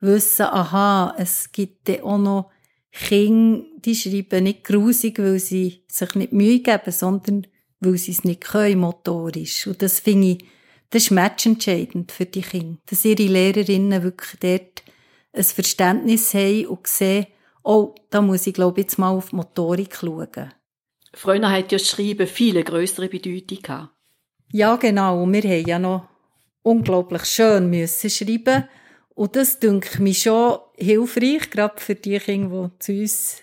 wissen, aha, es gibt auch noch Kinder, die schreiben nicht grusig, weil sie sich nicht Mühe geben, sondern weil sie es nicht können, motorisch. Und das finde ich, das ist matchentscheidend für die Kinder. Dass ihre Lehrerinnen wirklich dort ein Verständnis haben und sehen, oh, da muss ich, glaube ich, jetzt mal auf Motorik schauen. Früher hat ja das Schreiben viele größere Bedeutung gehabt. Ja, genau. Und wir haben ja noch unglaublich schön müssen schreiben. Und das denke mich schon hilfreich, gerade für die Kinder, die zu uns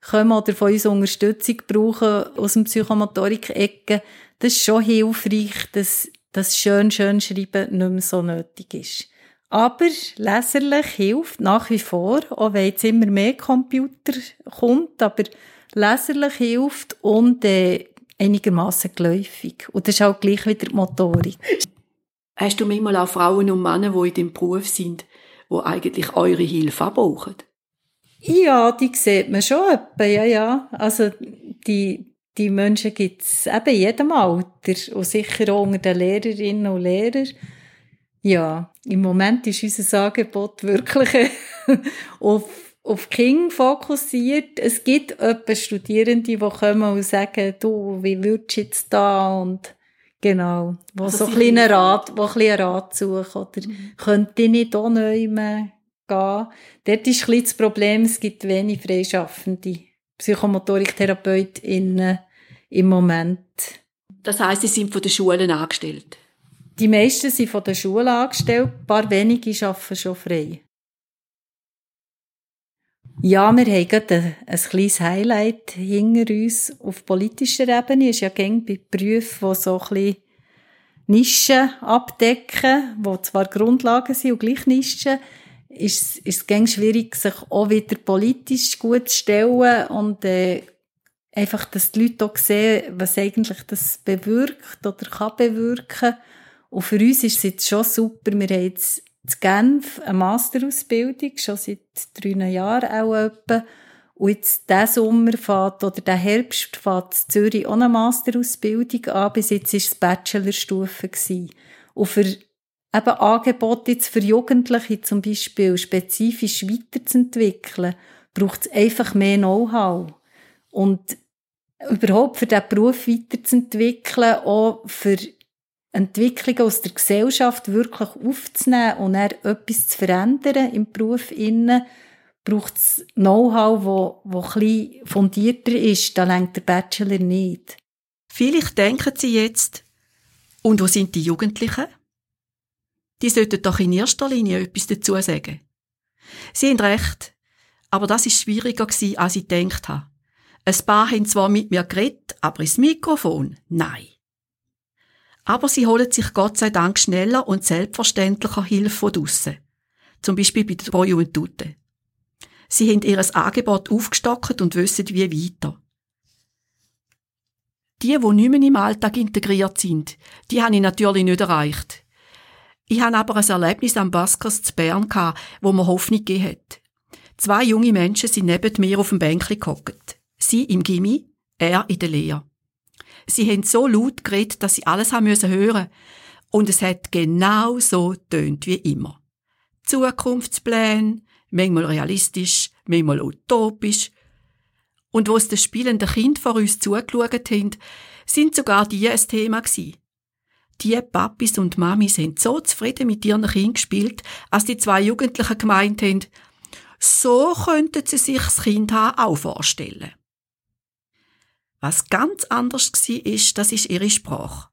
kommen oder von uns Unterstützung brauchen aus dem Psychomotorik-Ecke. Das ist schon hilfreich, dass das schön, schön Schreiben nicht mehr so nötig ist. Aber leserlich hilft nach wie vor, auch wenn jetzt immer mehr Computer kommt, aber leserlich hilft und äh, einigermaßen geläufig. Und das ist auch gleich wieder die Motorik. Hast du manchmal auch Frauen und Männer, die in dem Beruf sind, die eigentlich eure Hilfe brauchen? Ja, die sieht man schon etwa, ja, ja. Also, die, die Menschen gibt es eben in jedem Alter und sicher auch unter den Lehrerinnen und Lehrern. Ja, im Moment ist unser Angebot wirklich auf auf King fokussiert. Es gibt etwa Studierende, die kommen und sagen, du, wie würdest du jetzt da und genau, wo also so ein kleiner Rat, wo ein bisschen Rat suchen oder mhm. könnte ich nicht auch neu gehen. Dort ist ein das Problem, es gibt wenig freischaffende Psychomotoriktherapeutinnen im Moment. Das heisst, sie sind von den Schulen angestellt? Die meisten sind von der Schule angestellt, ein paar wenige arbeiten schon frei. Ja, wir haben gerade ein, ein kleines Highlight hinter uns auf politischer Ebene. Es ist ja gängig bei Berufen, die so ein bisschen Nischen abdecken, die zwar Grundlagen sind und gleich Nischen, ist, ist es gängig schwierig, sich auch wieder politisch gut zu stellen und äh, einfach, dass die Leute auch sehen, was eigentlich das bewirkt oder kann bewirken. Und für uns ist es jetzt schon super. Wir haben jetzt in Genf eine Masterausbildung, schon seit drei Jahren auch etwa. Und jetzt diesen Sommer fährt, oder der Herbst fährt Zürich auch eine Masterausbildung an. Bis jetzt war es Bachelorstufe. Und für eben Angebote jetzt für Jugendliche zum Beispiel spezifisch weiterzuentwickeln, braucht es einfach mehr Know-how. Und überhaupt für diesen Beruf weiterzuentwickeln, auch für Entwicklungen aus der Gesellschaft wirklich aufzunehmen und dann etwas zu verändern im Beruf innen, braucht es Know-how, wo, wo ein fundierter ist. Da lenkt der Bachelor nicht. Vielleicht denken Sie jetzt, und wo sind die Jugendlichen? Die sollten doch in erster Linie etwas dazu sagen. Sie haben recht, aber das ist schwieriger gewesen, als ich gedacht habe. Ein paar haben zwar mit mir geredet, aber ins Mikrofon, nein. Aber sie holen sich Gott sei Dank schneller und selbstverständlicher Hilfe von draussen. Zum Beispiel bei der Pro Juventute. Sie haben ihr Angebot aufgestockt und wissen wie weiter. Die, die nicht mehr im Alltag integriert sind, die habe ich natürlich nicht erreicht. Ich hatte aber ein Erlebnis am Baskers zu Bern, wo mir Hoffnung gegeben hat. Zwei junge Menschen sind neben mir auf dem Bänkli gehockt. Sie im Gimmi, er in der Lehre. Sie haben so laut geredet, dass sie alles haben müssen hören. Und es hat genau so tönt wie immer. Zukunftspläne, manchmal realistisch, manchmal utopisch. Und wo es den spielenden Kind vor uns zugeschaut haben, sind sogar die ein Thema gewesen. Die Papis und Mamis sind so zufrieden mit ihren Kindern gespielt, als die zwei Jugendlichen gemeint haben, so könnten sie sich das Kind auch vorstellen. Was ganz anders war, ist, das ist ihre Sprache.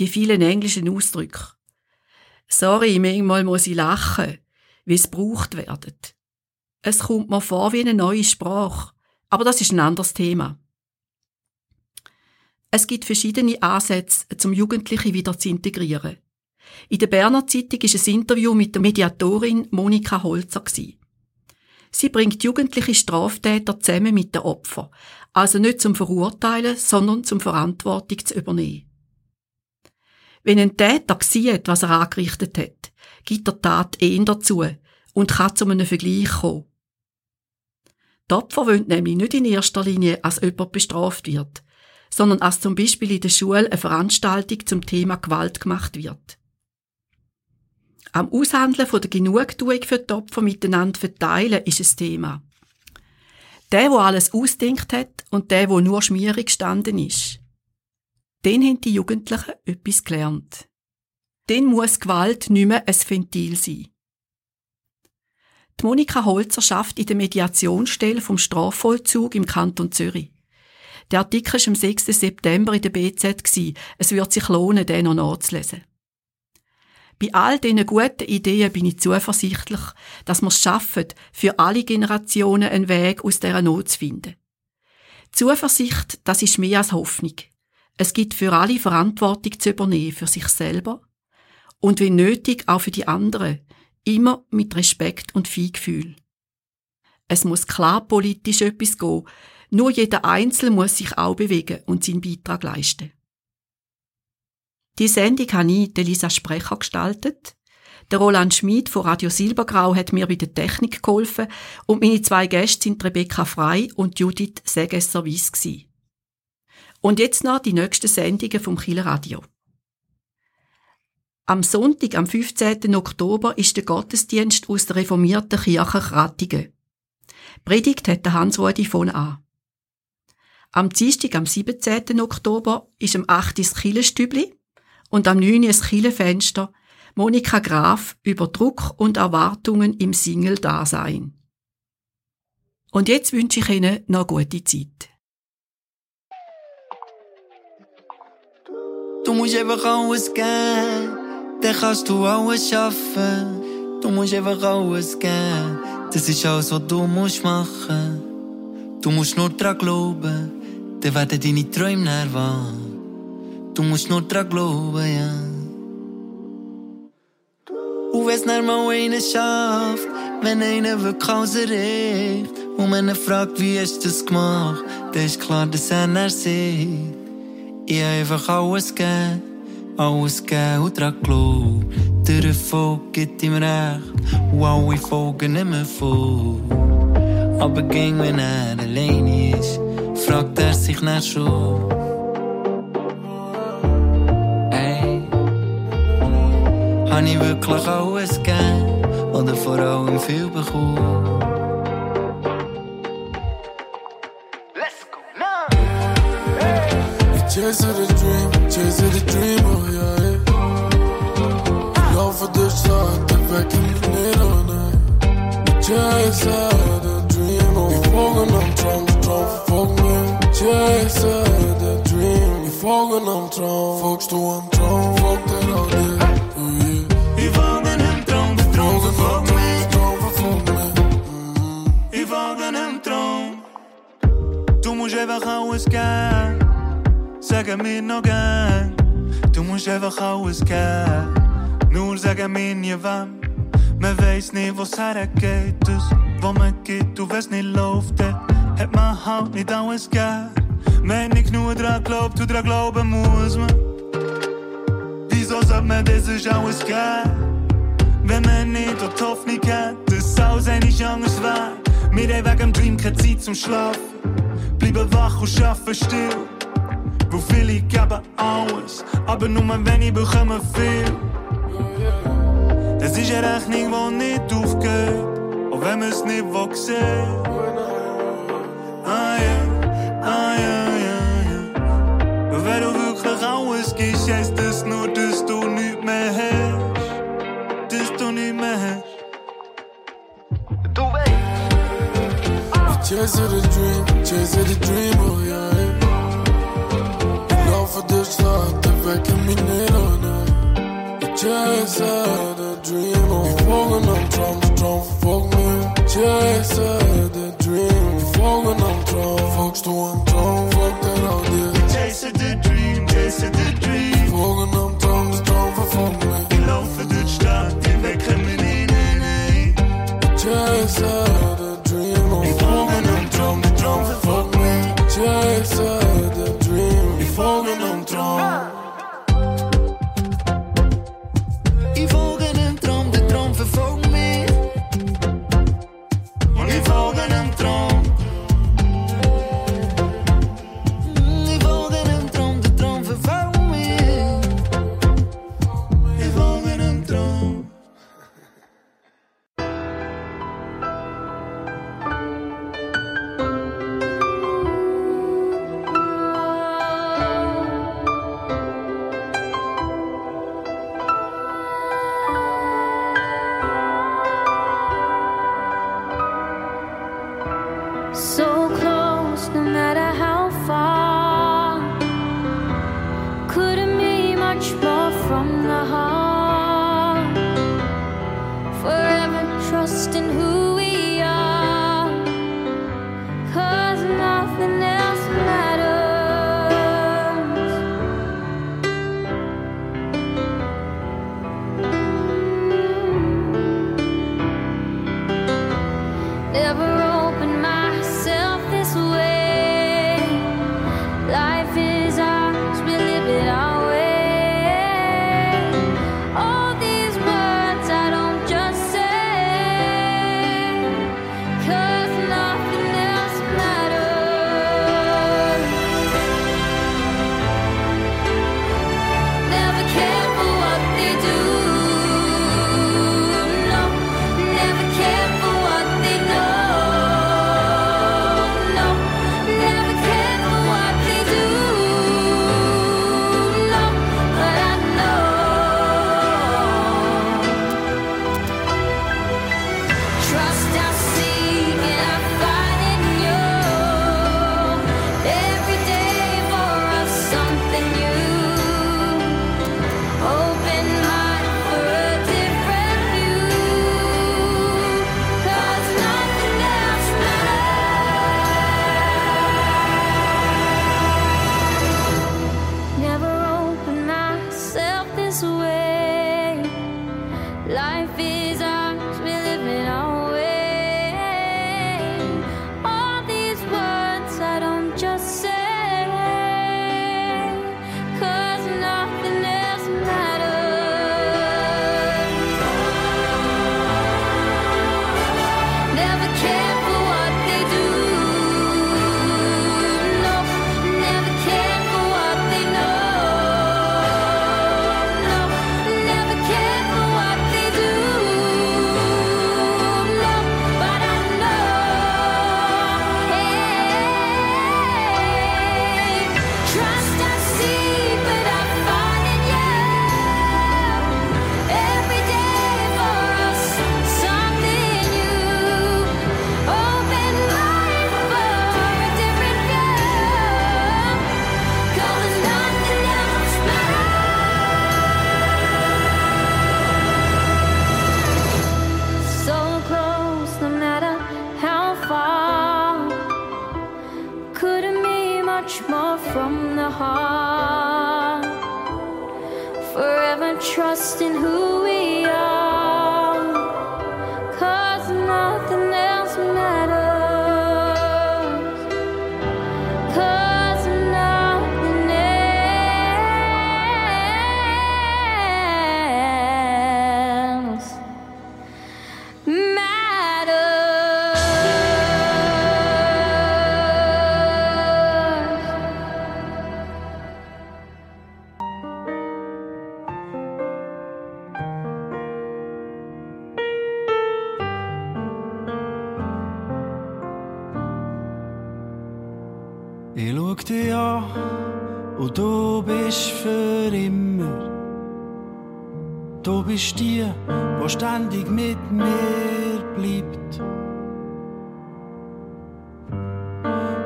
Die vielen englischen Ausdrücke. Sorry, manchmal muss ich lachen, wie es braucht werden. Es kommt mir vor wie eine neue Sprache. Aber das ist ein anderes Thema. Es gibt verschiedene Ansätze, zum Jugendliche wieder zu integrieren. In der Berner Zeitung ist ein Interview mit der Mediatorin Monika Holzer. Sie bringt jugendliche Straftäter zusammen mit den Opfern, also nicht zum Verurteilen, sondern zum Verantwortung zu übernehmen. Wenn ein Täter sieht, was er angerichtet hat, gibt er Tat eher dazu und kann zu einem Vergleich kommen. Die Opfer wollen nämlich nicht in erster Linie, als jemand bestraft wird, sondern als zum Beispiel in der Schule eine Veranstaltung zum Thema Gewalt gemacht wird. Am Aushandeln von der Genugtuung für die Opfer miteinander verteilen ist ein Thema. Der, wo alles ausdenkt hat und der, wo nur schmierig gestanden ist. Den haben die Jugendlichen etwas gelernt. Den muss Gewalt nicht mehr ein Ventil sein. Die Monika Holzer schafft in der Mediationsstelle vom Strafvollzug im Kanton Zürich. Der Artikel war am 6. September in der BZ. Es wird sich lohnen, den noch nachzulesen. Bei all diesen guten Ideen bin ich zuversichtlich, dass wir es schaffen, für alle Generationen einen Weg aus dieser Not zu finden. Zuversicht, das ist mehr als Hoffnung. Es gibt für alle Verantwortung zu übernehmen, für sich selber und wenn nötig auch für die anderen, immer mit Respekt und Feingefühl. Es muss klar politisch etwas gehen, nur jeder Einzelne muss sich auch bewegen und seinen Beitrag leisten. Die Sendung habe ich, Elisa Sprecher, gestaltet. Der Roland Schmid von Radio Silbergrau hat mir bei der Technik geholfen und meine zwei Gäste sind Rebecca Frei und Judith Segesser-Weiss Und jetzt noch die nächsten Sendungen vom Kieler Radio. Am Sonntag, am 15. Oktober, ist der Gottesdienst aus der reformierten Kirche Krattingen. Predigt hat der Hans-Rudi von an. Am Dienstag, am 17. Oktober, ist am 8. das Kirchenstübli und am 9. ein Killefenster Monika Graf über Druck und Erwartungen im Single-Dasein. Und jetzt wünsche ich Ihnen noch gute Zeit. Du musst einfach alles geben, dann kannst du alles schaffen. Du musst einfach alles geben. Das ist alles, was du musst machen. Du musst nur dran glauben, dann werden deine Träume wahr. Du musst nur dran glauben, ja. Und wenn's dann mal einer schafft, wenn einer wirklich alles und wenn er fragt, wie hast du das gemacht, dann ist klar, dass er näher sieht. Ich hab einfach alles gegeben, alles gegeben und dran glaubt. Der Erfolg gibt ihm recht, und alle folgen nicht mehr voll. Aber ging, wenn er allein ist, fragt er sich nach schon. kann ich wirklich alles veel oder Let's go viel bekommen. chase the dream, chase the dream, oh yeah. Go for the shot, the back in the middle of night. Chase the dream, oh. Ich folge am Traum, for verfolgt me. Chase the dream, ich folge am Traum, folks to am Traum, folgt er all dir. Geben. Sag mir noch gern. Du musst einfach alles geben. Wenn man nicht die Hoffnung hat, dass alles eigentlich anders wäre. Wir haben wegen dem Dream keine Zeit zum Schlafen. Bleiben wach und schaffen still. Wo viele geben alles, aber nur wenig bekommen viel. Es ist eine Rechnung, die nicht aufgeht, auch wenn man es nicht will sehen. Ah ja, ah ja, ja, ja. Wenn du wirklich alles gibst, heisst das nur, Chase the dream, chase the dream, oh yeah. Love for the shot, the vacuum in it on it. The dream, oh. Foggen am Traum, Traum, fog me. Chase the dream, foggen am Traum. Fogst du am Traum, fog der an dir. The dream, chase the dream. Foggen am Traum, Traum, fog me. Die Laufe durch Stadt, die wecken mir nie, nie, nie. lights.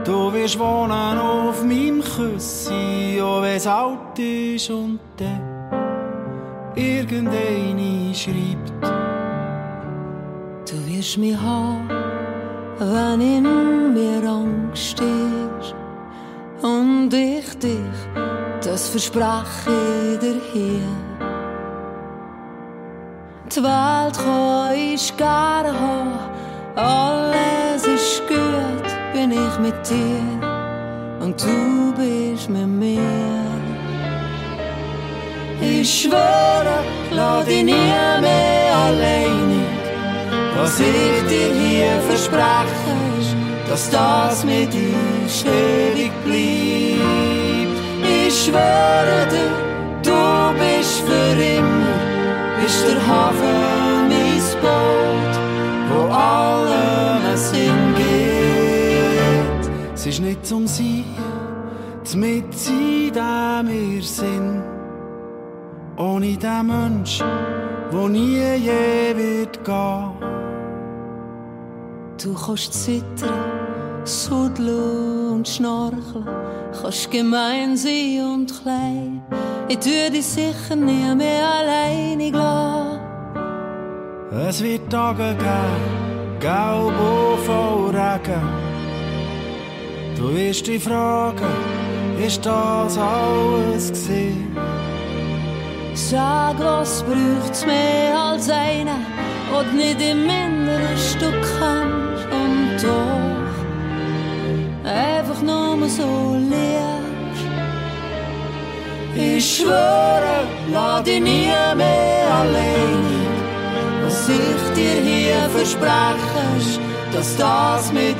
Du wirst wohnen auf meinem Küssi, auch wenn's alt ist und dann irgendeine schreibt. Du wirst mich haben, wenn in mir Angst ist. Und ich dich, das verspreche ich dir hier. Die Welt kann ich gerne haben, gut, bin ich mit dir. Und du bist mit mir. Ich schwöre, lass dich nie mehr alleinig. Was ich dir hier verspreche, ist, dass das mit uns ewig bleibt. Ich schwöre dir, du bist für immer, bist der Hafen, nicht zum Sein, mit sein, der wir sind. Ohne den Mensch, wo nie je wird gehen. Du kannst zittern, sudeln und schnorcheln, kannst gemein sein und klein. Ich tue dich sicher nie mehr alleinig lassen. Es wird Tage geben, gelb und voll Regen. Du wirst dich fragen, ist das alles gesehen? Sag, was braucht's mehr als einen, und nicht im Minderes du kannst und doch einfach nur so liebst. Ich schwöre, lass dich nie mehr allein. Was ich dir hier verspreche, dass das mit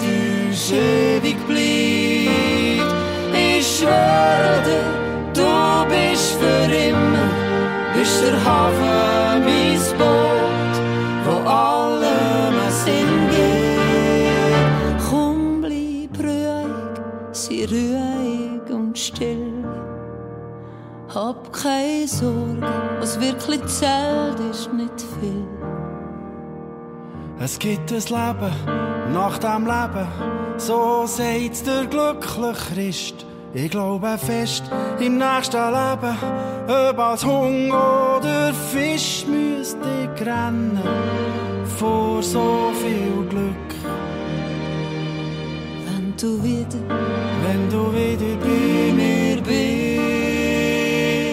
uns ewig bleibt. Ich schwöre dir, du bist für immer, bist der Hafen, mein Boot, wo allem ein Sinn gibt. Komm, bleib ruhig, sei ruhig und still. Hab keine Sorge, was wirklich zählt, ist nicht viel. Es gibt ein Leben nach dem Leben, so sagt der glückliche Christ. Ich glaube fest im nächsten Leben, ob als Hunger oder Fisch müsste ich rennen vor so viel Glück. Wenn du wieder, Wenn du wieder bei mir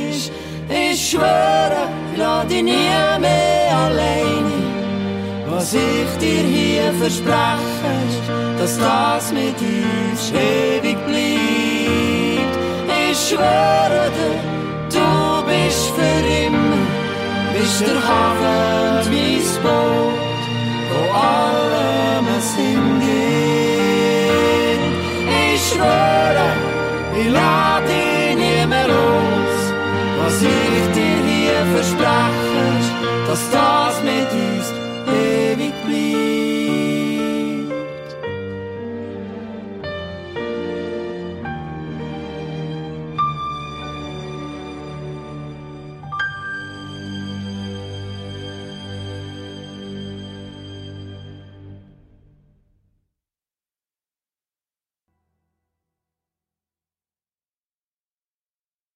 bist, ich schwöre, lass dich nie mehr alleine. Was ich dir hier verspreche, dass das mit uns ewig bleibt. Ich schwöre dir, du bist für immer, bist der Hafen, mein Boot, wo allem Sinn gibt. Ich schwöre, ich lade dich nie mehr los. Was ich dir hier verspreche, dass das mit uns ewig bleibt.